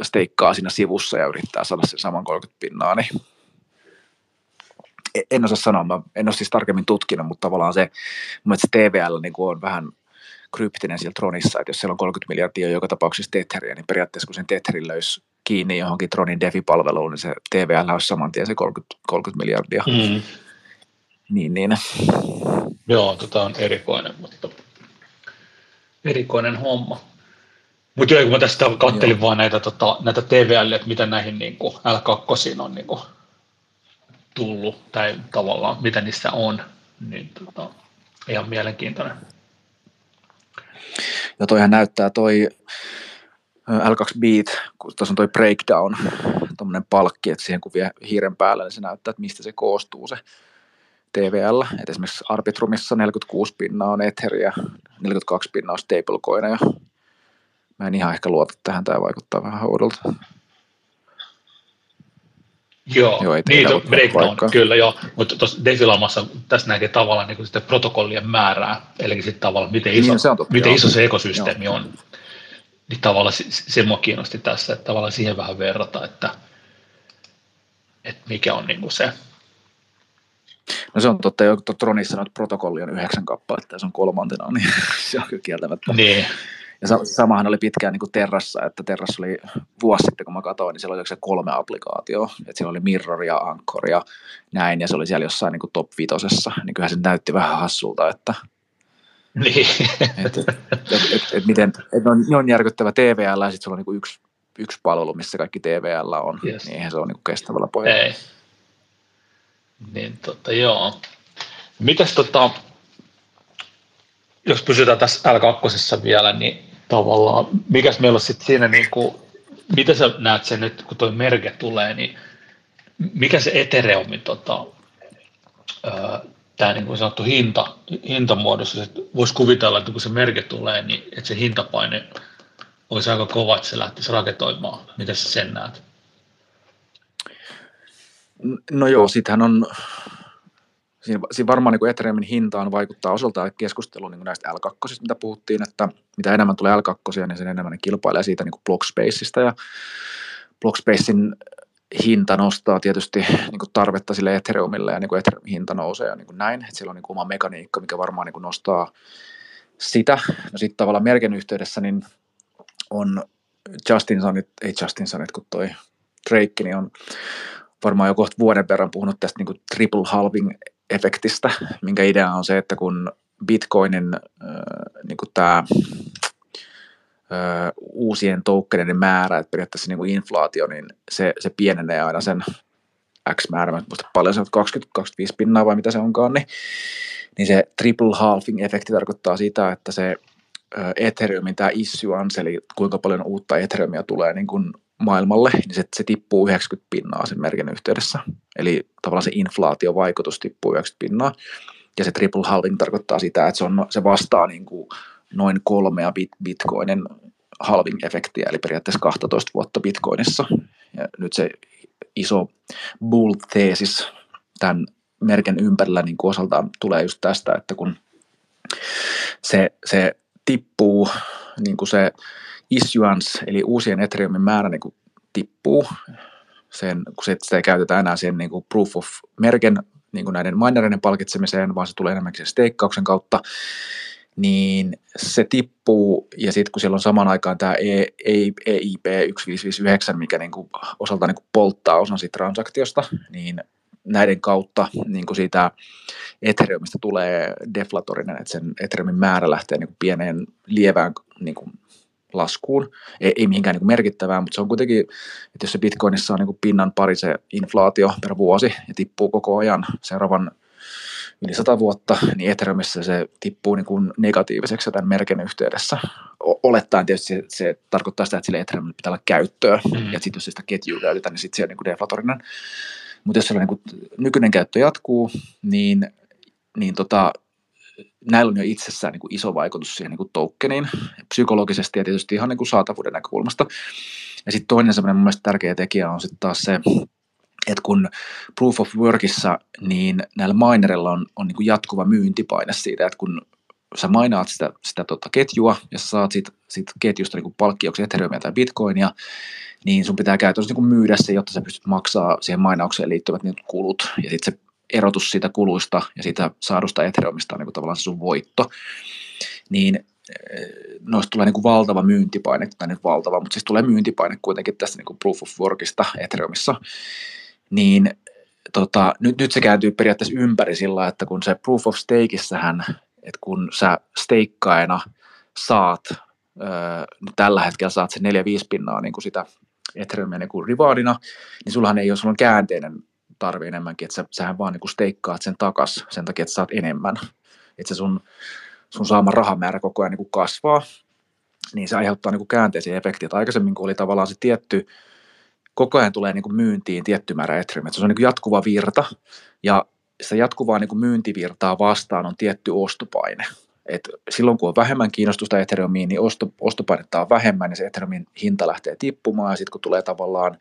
steikkaa siinä sivussa ja yrittää saada sen saman 30 pinnaa, niin en osaa sanoa, mä en ole siis tarkemmin tutkinut, mutta tavallaan se, mun TVL niin on vähän kryptinen siellä Tronissa, että jos siellä on 30 miljardia joka tapauksessa Tetheriä, niin periaatteessa kun sen Tetherin löysi kiinni johonkin Tronin DeFi-palveluun, niin se TVL olisi saman tien se 30, 30 miljardia. Mm. Niin, niin. Joo, tota on erikoinen, mutta erikoinen homma. Mutta joo, kun mä tästä kattelin vaan näitä, tota, näitä TVL, että mitä näihin niin kuin L2 on niin kuin tullut, tai tavallaan mitä niissä on, niin tota, ihan mielenkiintoinen. Ja toihan näyttää toi L2 Beat, kun tuossa on toi breakdown, tuommoinen palkki, että siihen kun vie hiiren päälle, niin se näyttää, että mistä se koostuu se TVL. Et esimerkiksi Arbitrumissa 46 pinnaa on Etheria, 42 pinnaa on stablecoineja. Mä en ihan ehkä luota tähän, tämä vaikuttaa vähän oudolta. Joo, joo niin, breakdown, kyllä joo, mutta tuossa defilamassa tässä näkee tavallaan niin sitten protokollien määrää, eli sitten tavallaan miten iso, niin, se, totta, miten iso se ekosysteemi joo. on. Niin tavallaan se, se mua kiinnosti tässä, että tavallaan siihen vähän verrata, että, että mikä on niin kuin se. No se on totta, jo Tronissa noita protokolli on yhdeksän kappaletta ja se on kolmantena, niin se on kyllä kieltämättä. Niin. Ja samahan oli pitkään niin kuin Terrassa, että Terrassa oli vuosi sitten, kun mä katsoin, niin siellä oli se kolme applikaatioa. Että siellä oli Mirror ja Anchor ja näin, ja se oli siellä jossain niin kuin top vitosessa. Niin kyllähän se näytti vähän hassulta, että niin. et, et, et, et miten, et on, on järkyttävä TVL, ja sitten sulla on niin kuin yksi, yksi palvelu, missä kaikki TVL on, yes. niin eihän se ole niin kuin kestävällä pohjalla. Ei. Niin tota, joo. Mitäs tota, jos pysytään tässä L2 vielä, niin tavallaan, mikäs meillä on sitten siinä, niin kuin, miten sä näet sen nyt, kun tuo merke tulee, niin mikä se Ethereumin tota, tämä niin kuin sanottu hinta, hintamuodossa, että voisi kuvitella, että kun se merke tulee, niin että se hintapaine olisi aika kova, että se lähtisi raketoimaan. Miten sä sen näet? No joo, sitähän on siinä, siinä varmaan niin Ethereumin hintaan vaikuttaa osaltaan keskustelu niin näistä L2, mitä puhuttiin, että mitä enemmän tulee L2, niin sen enemmän ne kilpailee siitä niin Blockspaceista ja Blockspacein hinta nostaa tietysti niin kuin tarvetta sille Ethereumille ja niin kuin Ethereumin hinta nousee ja niin kuin näin, että siellä on niin kuin oma mekaniikka, mikä varmaan niin kuin nostaa sitä. No sitten tavallaan merkin yhteydessä niin on Justin Sunit, ei Justin Sunit, kun toi Drake niin on varmaan jo kohta vuoden verran puhunut tästä niin kuin triple halving efektistä, minkä idea on se, että kun Bitcoinin äh, niin kuin tämä äh, uusien tokeneiden määrä, että periaatteessa niin kuin inflaatio, niin se, se pienenee aina sen X määrä, mä muista paljon se on 20-25 pinnaa vai mitä se onkaan, niin, niin se triple halving efekti tarkoittaa sitä, että se Ethereumin tämä issuance, eli kuinka paljon uutta Ethereumia tulee niin kuin maailmalle, niin se, se tippuu 90 pinnaa sen merkin yhteydessä. Eli tavallaan se inflaatiovaikutus tippuu 90 pinnaa. Ja se triple halving tarkoittaa sitä, että se, on, se vastaa niin kuin noin kolmea bit, bitcoinin halving-efektiä, eli periaatteessa 12 vuotta bitcoinissa. Ja nyt se iso bull-teesis tämän merken ympärillä niin kuin osaltaan tulee just tästä, että kun se, se tippuu, niin kuin se issuance, eli uusien Ethereumin määrä niin kuin tippuu, sen, kun sitä ei käytetä enää sen niin kuin proof of merken niin kuin näiden minereiden palkitsemiseen, vaan se tulee enemmänkin sen steikkauksen kautta, niin se tippuu, ja sitten kun siellä on saman aikaan tämä EIP e 1559, mikä niin kuin osaltaan niin kuin polttaa osan siitä transaktiosta, niin näiden kautta niin kuin siitä Ethereumista tulee deflatorinen, että sen Ethereumin määrä lähtee niin kuin pieneen lievään niin kuin laskuun. Ei, ei mihinkään niin kuin merkittävää, mutta se on kuitenkin, että jos se Bitcoinissa on niin kuin pinnan pari se inflaatio per vuosi ja tippuu koko ajan seuraavan yli sata vuotta, niin Ethereumissa se tippuu niin kuin negatiiviseksi tämän merkin yhteydessä. Olettaen tietysti se, se tarkoittaa sitä, että sille Ethereumille pitää olla käyttöä, mm. ja sitten jos sitä ketjua käytetään, niin sitten se on niin kuin deflatorinen. Mutta jos niin kuin nykyinen käyttö jatkuu, niin, niin tota, näillä on jo itsessään niin kuin iso vaikutus siihen niin kuin tokeniin, psykologisesti ja tietysti ihan niin kuin saatavuuden näkökulmasta. Ja sitten toinen semmoinen mun tärkeä tekijä on sitten taas se, että kun proof of workissa, niin näillä minerilla on, on niin kuin jatkuva myyntipaine siitä, että kun sä mainaat sitä, sitä tota ketjua ja sä saat siitä, siitä ketjusta niin palkkioksi Ethereumia tai Bitcoinia, niin sun pitää käytännössä niin myydä se, jotta sä pystyt maksaa siihen mainaukseen liittyvät niin kulut. Ja sitten se erotus siitä kuluista ja siitä saadusta Ethereumista on niin kuin tavallaan se sun voitto. Niin eh, noista tulee niin kuin valtava myyntipaine, tai nyt valtava, mutta siis tulee myyntipaine kuitenkin tästä niin kuin proof of workista Ethereumissa niin tota, nyt, nyt se kääntyy periaatteessa ympäri sillä, että kun se proof of stakeissähän, että kun sä steikkaina saat, öö, tällä hetkellä saat se 4-5 pinnaa niin kuin sitä Ethereumia niin kuin rewardina, niin sullahan ei ole sulla käänteinen tarve enemmänkin, että sä, sähän vaan niin steikkaat sen takas sen takia, että saat enemmän. Että se sun, sun saama rahamäärä koko ajan niin kasvaa, niin se aiheuttaa niin käänteisiä efektiä. Aikaisemmin, kun oli tavallaan se tietty koko ajan tulee niin myyntiin tietty määrä Ethereum. Se on niin jatkuva virta ja sitä jatkuvaa niin myyntivirtaa vastaan on tietty ostopaine. Et silloin kun on vähemmän kiinnostusta Ethereumiin, niin osto, ostopainetta on vähemmän ja se Ethereumin hinta lähtee tippumaan ja sitten kun tulee tavallaan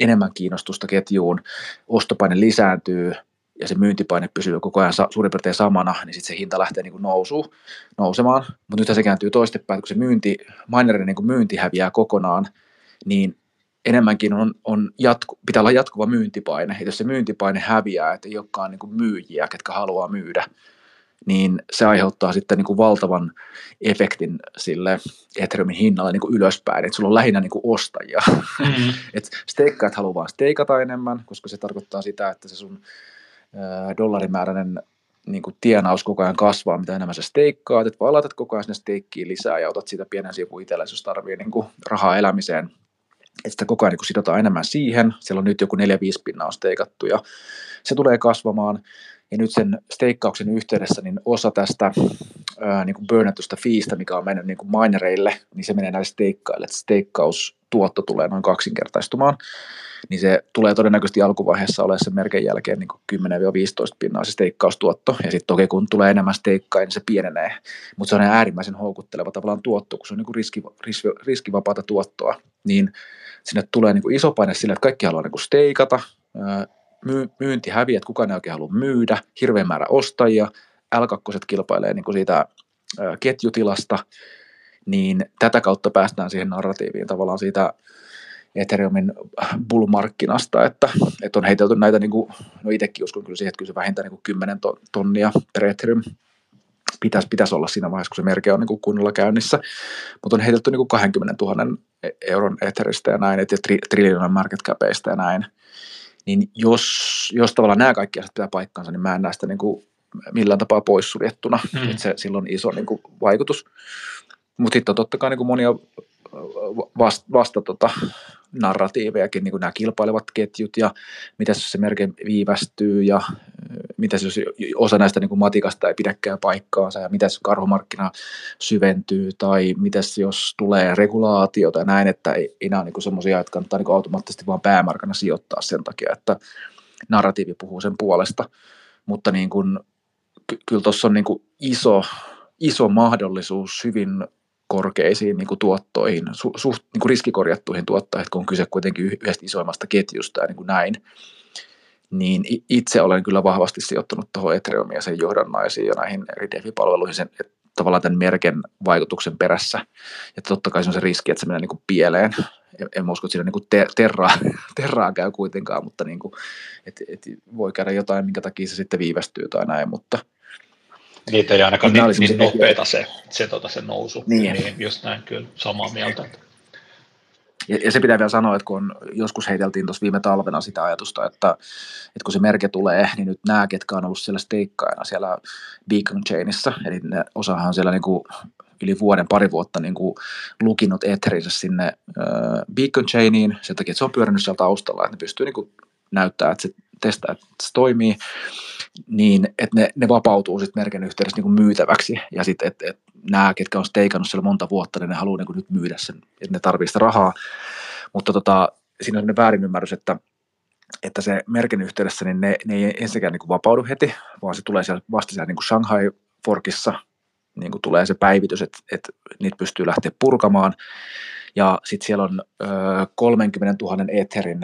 enemmän kiinnostusta ketjuun, ostopaine lisääntyy ja se myyntipaine pysyy koko ajan suurin piirtein samana, niin sitten se hinta lähtee niin nousu, nousemaan. Mutta nyt se kääntyy toistepäin, kun se myynti, minerin niin myynti häviää kokonaan, niin enemmänkin on, on jatku, pitää olla jatkuva myyntipaine. Et jos se myyntipaine häviää, että ei olekaan niin myyjiä, ketkä haluaa myydä, niin se aiheuttaa sitten niin kuin valtavan efektin sille Ethereumin hinnalle niin kuin ylöspäin, että sulla on lähinnä niin kuin ostajia. Mm-hmm. että steikkaat haluaa vaan steikata enemmän, koska se tarkoittaa sitä, että se sun ää, dollarimääräinen niin kuin tienaus koko ajan kasvaa, mitä enemmän sä steikkaat, että vaan laitat koko ajan sinne steikkiin lisää ja otat siitä pienen sivun itsellesi, jos tarvii niin kuin rahaa elämiseen, että sitä koko ajan niin sidotaan enemmän siihen. Siellä on nyt joku 4-5 pinnaa steikattu ja se tulee kasvamaan. Ja nyt sen steikkauksen yhteydessä niin osa tästä ää, niin kuin burnatusta fiistä, mikä on mennyt niin kuin minereille, niin se menee näille steikkaille. Että steikkaustuotto tulee noin kaksinkertaistumaan. Niin se tulee todennäköisesti alkuvaiheessa olemaan sen merkin jälkeen niin 10-15 pinnaa se steikkaustuotto. Ja sitten toki kun tulee enemmän steikkaa, niin se pienenee. Mutta se on äärimmäisen houkutteleva tavallaan tuotto, kun se on niin kuin riski, riski, riskivapaata tuottoa. Niin sinne tulee niin kuin iso paine sille, että kaikki haluaa niin kuin steikata, myy, myynti häviää, että kukaan ei oikein halua myydä, hirveän määrä ostajia, L2 kilpailee niin kuin siitä ketjutilasta, niin tätä kautta päästään siihen narratiiviin tavallaan siitä Ethereumin bull-markkinasta, että, että on heitelty näitä, niin kuin, no itsekin uskon kyllä siihen, että kyllä se vähintään niin kuin 10 tonnia per Ethereum pitäisi, pitäisi olla siinä vaiheessa, kun se merke on niin kuin kunnolla käynnissä, mutta on heitelty niin kuin 20 000 euron Etheristä ja näin, että tri, triljoonan market capeista ja näin, niin jos, jos tavallaan nämä kaikki asiat pitää paikkaansa, niin mä en näe sitä niin kuin millään tapaa poissuljettuna, mm. että se, sillä on iso niin kuin, vaikutus. Mutta sitten on totta kai niin kuin monia vasta, vasta tota, narratiivejakin, niin kuin nämä kilpailevat ketjut ja mitä jos se merke viivästyy ja mitä jos osa näistä niin kuin matikasta ei pidäkään paikkaansa ja mitä jos karhumarkkina syventyy tai mitä jos tulee regulaatiota ja näin, että ei enää niin semmoisia, että kannattaa niin automaattisesti vaan päämarkana sijoittaa sen takia, että narratiivi puhuu sen puolesta, mutta niin kuin, kyllä tuossa on niin kuin iso, iso mahdollisuus hyvin korkeisiin niin kuin tuottoihin, su, suht niin kuin riskikorjattuihin tuottoihin, kun on kyse kuitenkin yhdestä isoimmasta ketjusta ja niin kuin näin, niin itse olen kyllä vahvasti sijoittanut tuohon Ethereumiin ja sen johdannaisiin ja näihin eri DeFi-palveluihin sen, että tavallaan tämän merken vaikutuksen perässä. Ja totta kai se on se riski, että se menee niin kuin pieleen. En, en usko, että siinä niin kuin te, terraa, terraa käy kuitenkaan, mutta niin kuin, et, et voi käydä jotain, minkä takia se sitten viivästyy tai näin, mutta – Niitä ei ainakaan niin, niin nopeeta se, se, tota, se nousu. Niin. niin. just näin kyllä, samaa mieltä. Ja, ja se pitää vielä sanoa, että kun joskus heiteltiin tuossa viime talvena sitä ajatusta, että, että kun se merke tulee, niin nyt nämä, ketkä on ollut siellä steikkaina siellä Beacon Chainissa, eli ne osahan siellä niin kuin yli vuoden, pari vuotta niin kuin lukinut Etherinsä sinne äh, Beacon Chainiin, sen takia, että se on pyörinyt siellä taustalla, että ne pystyy niin kuin näyttää, että se testaa, että se toimii, niin että ne, ne vapautuu sitten merkin yhteydessä niin myytäväksi. Ja sitten, että et nämä, ketkä on steikannut siellä monta vuotta, niin ne haluaa niin nyt myydä sen, että ne tarvitsee sitä rahaa. Mutta tota, siinä on sellainen väärinymmärrys, että, että se merkin yhteydessä, niin ne, ne ei ensinnäkään niin vapaudu heti, vaan se tulee siellä vasta siellä niin kuin Shanghai Forkissa, niin kuin tulee se päivitys, että, että niitä pystyy lähteä purkamaan. Ja sitten siellä on ö, 30 000 Etherin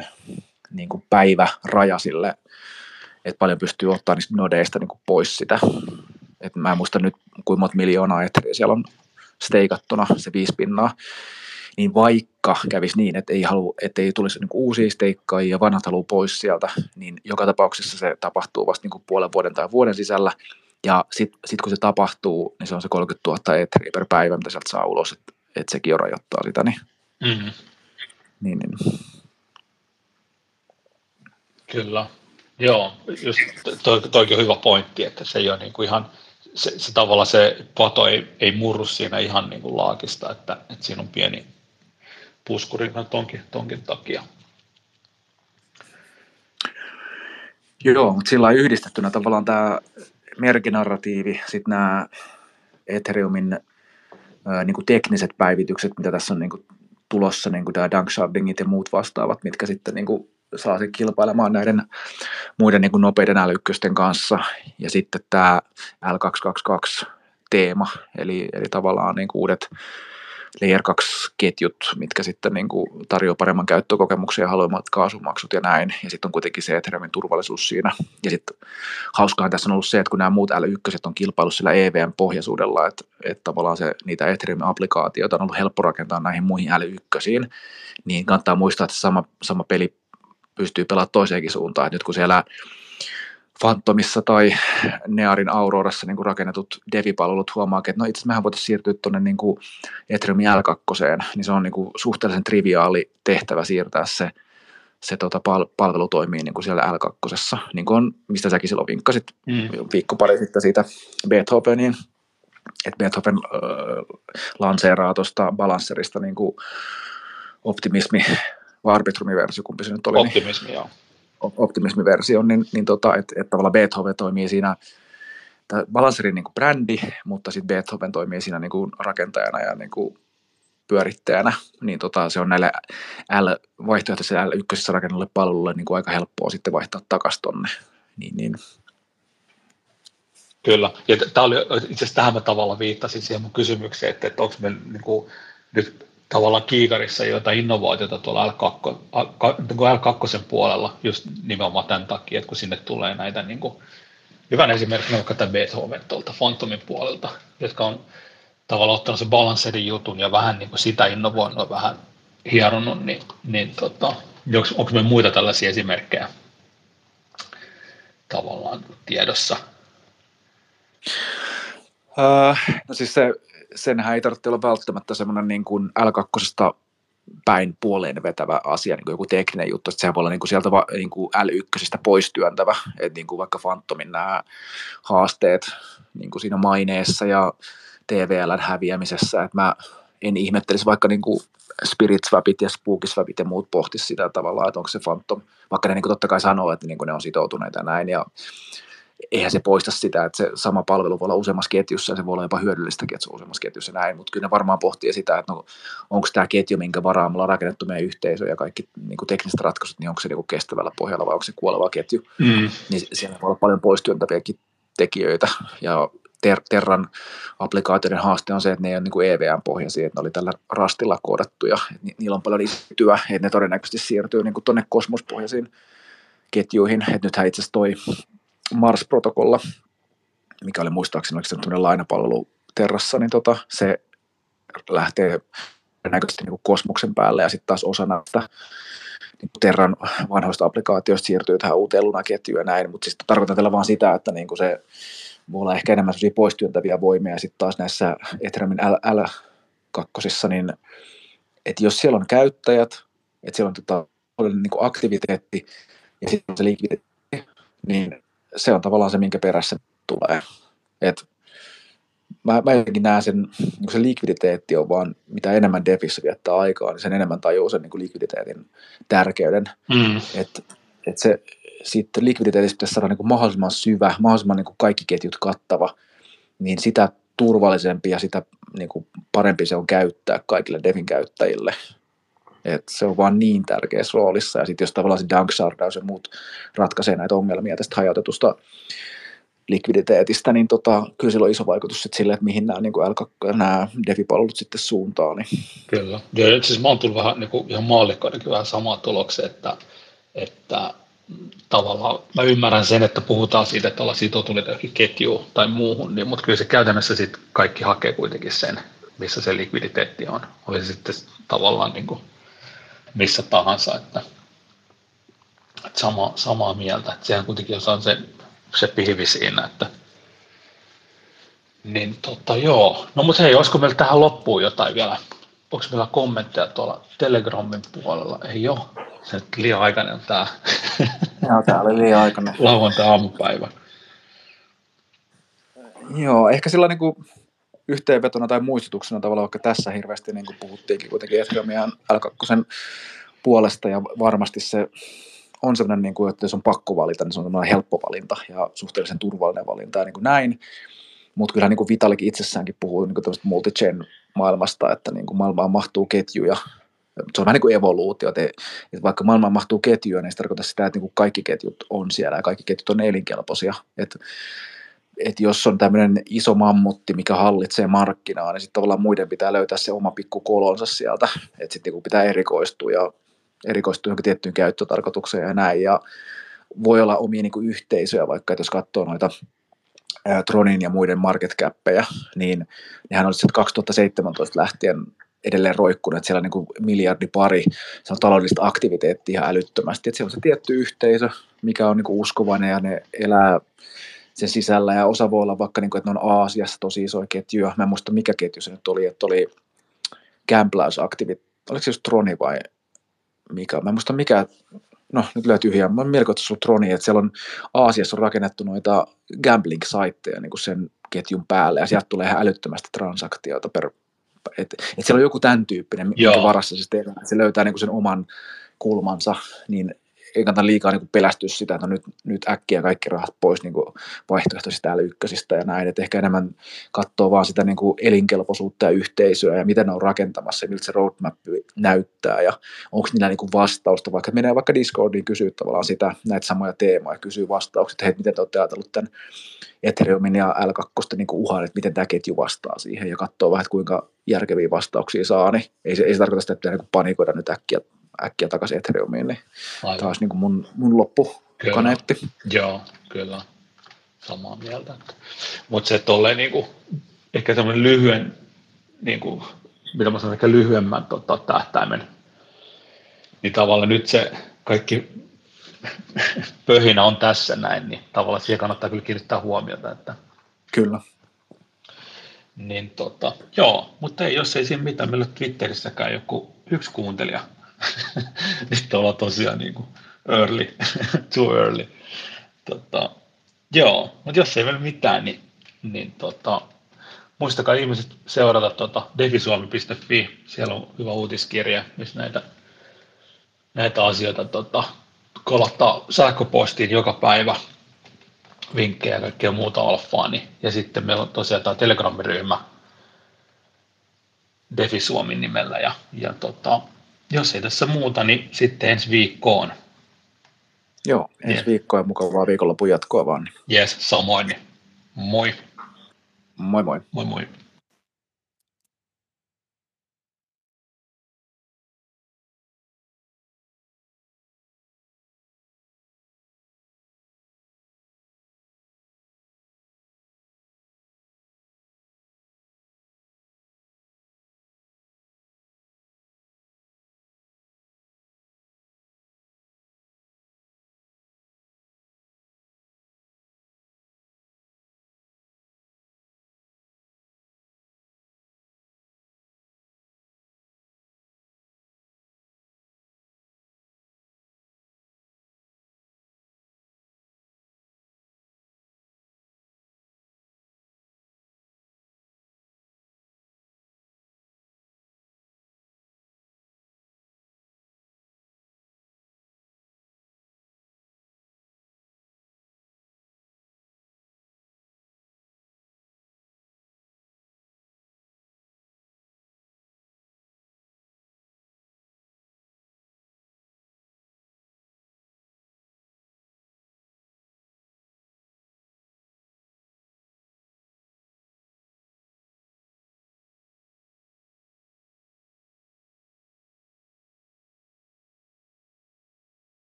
niin kuin päiväraja sille, että paljon pystyy ottaa niistä nodeista niin kuin pois sitä. Et mä en muista nyt kuinka monta miljoonaa että siellä on steikattuna se viisi pinnaa. Niin vaikka kävisi niin, että ei, halu, että ei tulisi niin uusia steikkaajia ja vanhat haluaa pois sieltä, niin joka tapauksessa se tapahtuu vasta niin kuin puolen vuoden tai vuoden sisällä. Ja sitten sit kun se tapahtuu, niin se on se 30 000 etriä per päivä, mitä sieltä saa ulos, että et sekin jo rajoittaa sitä. Niin, mm-hmm. niin, niin. Kyllä. Joo, just toi, toikin on hyvä pointti, että se ei ole niin kuin ihan, se, se tavalla se pato ei, ei murru siinä ihan niin kuin laakista, että, että siinä on pieni puskuri tonkin, tonkin takia. Joo, mutta sillä yhdistettynä tavallaan tämä merkinarratiivi, sitten nämä Ethereumin ää, niin kuin tekniset päivitykset, mitä tässä on niin kuin tulossa, niin kuin tämä Dunkshardingit ja muut vastaavat, mitkä sitten niin kuin saa sen kilpailemaan näiden muiden niin kuin nopeiden älykkösten kanssa. Ja sitten tämä L222 teema, eli, eli tavallaan niin kuin uudet Layer 2-ketjut, mitkä sitten niin kuin tarjoaa paremman käyttökokemuksen ja haluamat kaasumaksut ja näin. Ja sitten on kuitenkin se Ethereumin turvallisuus siinä. Ja sitten hauskahan tässä on ollut se, että kun nämä muut L1 on kilpailu sillä EVM-pohjaisuudella, että, että tavallaan se, niitä Ethereum-applikaatioita on ollut helppo rakentaa näihin muihin L1, niin kannattaa muistaa, että sama, sama peli pystyy pelaamaan toiseenkin suuntaan. Et nyt kun siellä Phantomissa tai Nearin Aurorassa niin kuin rakennetut devipalvelut huomaa, että no itse asiassa mehän voitaisiin siirtyä tuonne niin Ethereum L2, niin se on niin kuin suhteellisen triviaali tehtävä siirtää se, se tota pal- palvelu toimii niin kuin siellä L2, niin kuin on, mistä säkin silloin vinkkasit mm. viikko pari sitten siitä Beethoveniin, että Beethoven äh, lanseeraa tuosta balancerista niin kuin optimismi vai arbitrumiversio, kumpi se nyt oli. Optimismi, niin, joo. Optimismiversio, niin, niin tota, että et tavallaan Beethoven toimii siinä, Balancerin niin brändi, mutta sitten Beethoven toimii siinä niin kuin rakentajana ja niin kuin pyörittäjänä, niin tota, se on näille L, vaihtoehtoisille L1 rakennulle palvelulle niin kuin aika helppoa sitten vaihtaa takaisin tonne. Niin, niin. Kyllä, ja tämä oli itse asiassa tähän mä tavalla viittasin siihen mun kysymykseen, että, että onko me niin kuin, nyt tavallaan kiikarissa joita innovaatioita tuolla L2, L2 niin puolella just nimenomaan tämän takia, että kun sinne tulee näitä niin kuin, hyvän esimerkkinä vaikka tämä Beethoven tuolta Phantomin puolelta, jotka on tavallaan ottanut se balancerin jutun ja vähän niin kuin sitä innovoinut vähän hieronnut, niin, niin tota, onko me muita tällaisia esimerkkejä tavallaan tiedossa? Uh, no siis se, senhän ei tarvitse olla välttämättä semmoinen niin kuin L2 päin puoleen vetävä asia, niin kuin joku tekninen juttu, että sehän voi olla niin kuin sieltä va, niin kuin L1 pois työntävä, että niin kuin vaikka Phantomin nämä haasteet niin kuin siinä maineessa ja TVLn häviämisessä, että mä en ihmettelisi vaikka niin kuin Spirit Swapit ja Spooky Swapit ja muut pohtisi sitä tavallaan, että onko se Phantom, vaikka ne niin kuin totta kai sanoo, että niin kuin ne on sitoutuneita ja näin, ja eihän se poista sitä, että se sama palvelu voi olla useammassa ketjussa ja se voi olla jopa hyödyllistäkin, että se on useammassa ketjussa näin, mutta kyllä ne varmaan pohtii sitä, että no, onko tämä ketju, minkä varaan me ollaan rakennettu meidän yhteisö ja kaikki niin kuin tekniset ratkaisut, niin onko se niin kuin kestävällä pohjalla vai onko se kuoleva ketju, mm. niin siellä voi olla paljon poistyöntäviäkin tekijöitä. Ja Ter- Terran applikaatioiden haaste on se, että ne ei ole niin kuin EVM-pohjaisia, että ne oli tällä rastilla koodattuja, ni- niillä on paljon lisätyä, että ne todennäköisesti siirtyy niin tuonne kosmospohjaisiin ketjuihin, että nythän itse asiassa toi Mars-protokolla, mikä oli muistaakseni oliko se lainapalvelu Terrassa, niin tota, se lähtee todennäköisesti niin kosmoksen päälle ja sitten taas osa näistä niin Terran vanhoista applikaatioista siirtyy tähän uuteen lunaketjuun ja näin, mutta siis tarkoitan tällä vaan sitä, että niin kuin se voi olla ehkä enemmän sellaisia poistyöntäviä voimia, ja sitten taas näissä Ethereumin L, L2, niin että jos siellä on käyttäjät, että siellä on tota, niin kuin aktiviteetti ja sitten se likviditeetti, niin se on tavallaan se, minkä perässä tulee. Et mä, mä jotenkin näen sen, niin se likviditeetti on vaan, mitä enemmän defissä viettää aikaa, niin sen enemmän tajuu sen niin likviditeetin tärkeyden. Mm. Että et se, sitten likviditeetistä pitäisi saada niin kuin mahdollisimman syvä, mahdollisimman niin kuin kaikki ketjut kattava, niin sitä turvallisempi ja sitä niin kuin parempi se on käyttää kaikille devin käyttäjille. Et se on vaan niin tärkeässä roolissa. Ja sitten jos tavallaan se Dankshardaus ja muut ratkaisee näitä ongelmia tästä hajautetusta likviditeetistä, niin tota, kyllä sillä on iso vaikutus sit sille, että mihin nämä, niin L2, nämä DeFi-palvelut sitten suuntaan. Niin. Kyllä. Ja siis mä oon tullut vähän niin kuin ihan maallikkoinenkin vähän samaa tuloksen, että, että tavallaan mä ymmärrän sen, että puhutaan siitä, että ollaan sitoutuneet johonkin ketjuun tai muuhun, niin, mutta kyllä se käytännössä sitten kaikki hakee kuitenkin sen, missä se likviditeetti on. Oli se sitten tavallaan niin kuin missä tahansa, että, että sama, samaa mieltä. Että sehän kuitenkin on se, se pihvi siinä, että niin tota joo. No mutta hei, olisiko meillä tähän loppuun jotain vielä? Onko meillä kommentteja tuolla Telegramin puolella? Ei ole. Se on liian aikainen tämä. Joo, tämä oli liian aikainen. Lauantai-aamupäivä. Joo, ehkä sillä niin kuin yhteenvetona tai muistutuksena tavallaan, vaikka tässä hirveästi niin kuin puhuttiinkin kuitenkin Ethereumin L2 puolesta ja varmasti se on sellainen, niin kuin, että jos on pakko valita, niin se on sellainen helppo valinta ja suhteellisen turvallinen valinta ja niin kuin näin. Mutta kyllähän niin kuin Vitalikin itsessäänkin puhuu niin kuin multi-chain maailmasta, että niin kuin maailmaan mahtuu ketjuja. Se on vähän niin kuin evoluutio, että, että vaikka maailmaan mahtuu ketjuja, niin se tarkoittaa sitä, että niin kuin kaikki ketjut on siellä ja kaikki ketjut on elinkelpoisia. Että että jos on tämmöinen iso mammutti, mikä hallitsee markkinaa, niin sitten tavallaan muiden pitää löytää se oma pikku kolonsa sieltä, että sitten niinku pitää erikoistua ja erikoistua johonkin tiettyyn käyttötarkoitukseen ja näin, ja voi olla omia niin kuin yhteisöjä, vaikka että jos katsoo noita Tronin ja muiden market cappeja, niin nehän on sitten 2017 lähtien edelleen roikkunut, että siellä on niin miljardi pari, se on taloudellista aktiviteettia ihan älyttömästi, että siellä on se tietty yhteisö, mikä on niin uskovainen ja ne elää sen sisällä. Ja osa voi olla vaikka, niin kuin, että ne on Aasiassa tosi isoja ketjuja. Mä en muista mikä ketju se nyt oli, että oli gamblausaktivit, oliko se just Troni vai mikä, mä en muista mikä, no nyt löytyy ihan, mä melko, että se on Troni, että siellä on Aasiassa on rakennettu noita gambling-saitteja niin kuin sen ketjun päälle. Ja sieltä tulee ihan älyttömästi transaktioita per, että et siellä on joku tämän tyyppinen, mikä varassa se tehdään, että se löytää niin kuin sen oman kulmansa, niin ei kannata liikaa niin pelästyä sitä, että no nyt, nyt äkkiä kaikki rahat pois niin vaihtoehtoisista täällä ykkösistä ja näin, että ehkä enemmän katsoo vaan sitä niin kuin elinkelpoisuutta ja yhteisöä ja miten ne on rakentamassa ja miltä se roadmap näyttää ja onko niillä niin kuin vastausta, vaikka menee vaikka Discordiin kysyä tavallaan sitä, näitä samoja teemoja, kysyy vastaukset, että hei, miten te olette ajatellut tämän Ethereumin ja L2 niin uhan, että miten tämä ketju vastaa siihen ja katsoo vähän, että kuinka järkeviä vastauksia saa, niin ei se, ei se tarkoita sitä, että pitää niin panikoida nyt äkkiä äkkiä takaisin Ethereumiin, niin Aivan. taas niin kuin mun, mun loppukaneetti. Joo, kyllä. Samaa mieltä. Mutta se tolleen niin kuin, ehkä semmoinen lyhyen, niin kuin, mitä mä sanon, ehkä lyhyemmän tota, tähtäimen, niin tavallaan nyt se kaikki pöhinä on tässä näin, niin tavallaan siihen kannattaa kyllä kiinnittää huomiota. Että, kyllä. Niin tota, joo, mutta ei, jos ei siinä mitään, meillä Twitterissäkään joku yksi kuuntelija. Nyt ollaan tosiaan niin kuin early, too early. Tota, joo, mutta jos ei meillä mitään, niin, niin tota, muistakaa ihmiset seurata tota defisuomi.fi, siellä on hyvä uutiskirja, missä näitä, näitä asioita tota, kolottaa sähköpostiin joka päivä vinkkejä ja kaikkea muuta alfaa. Niin, ja sitten meillä on tosiaan tämä Telegram-ryhmä Defi Suomin nimellä. Ja, ja tota, jos ei tässä muuta, niin sitten ensi viikkoon. Joo, ensi yeah. viikkoa ja mukavaa viikonlopun jatkoa vaan. Yes, samoin. Moi. Moi moi. Moi moi.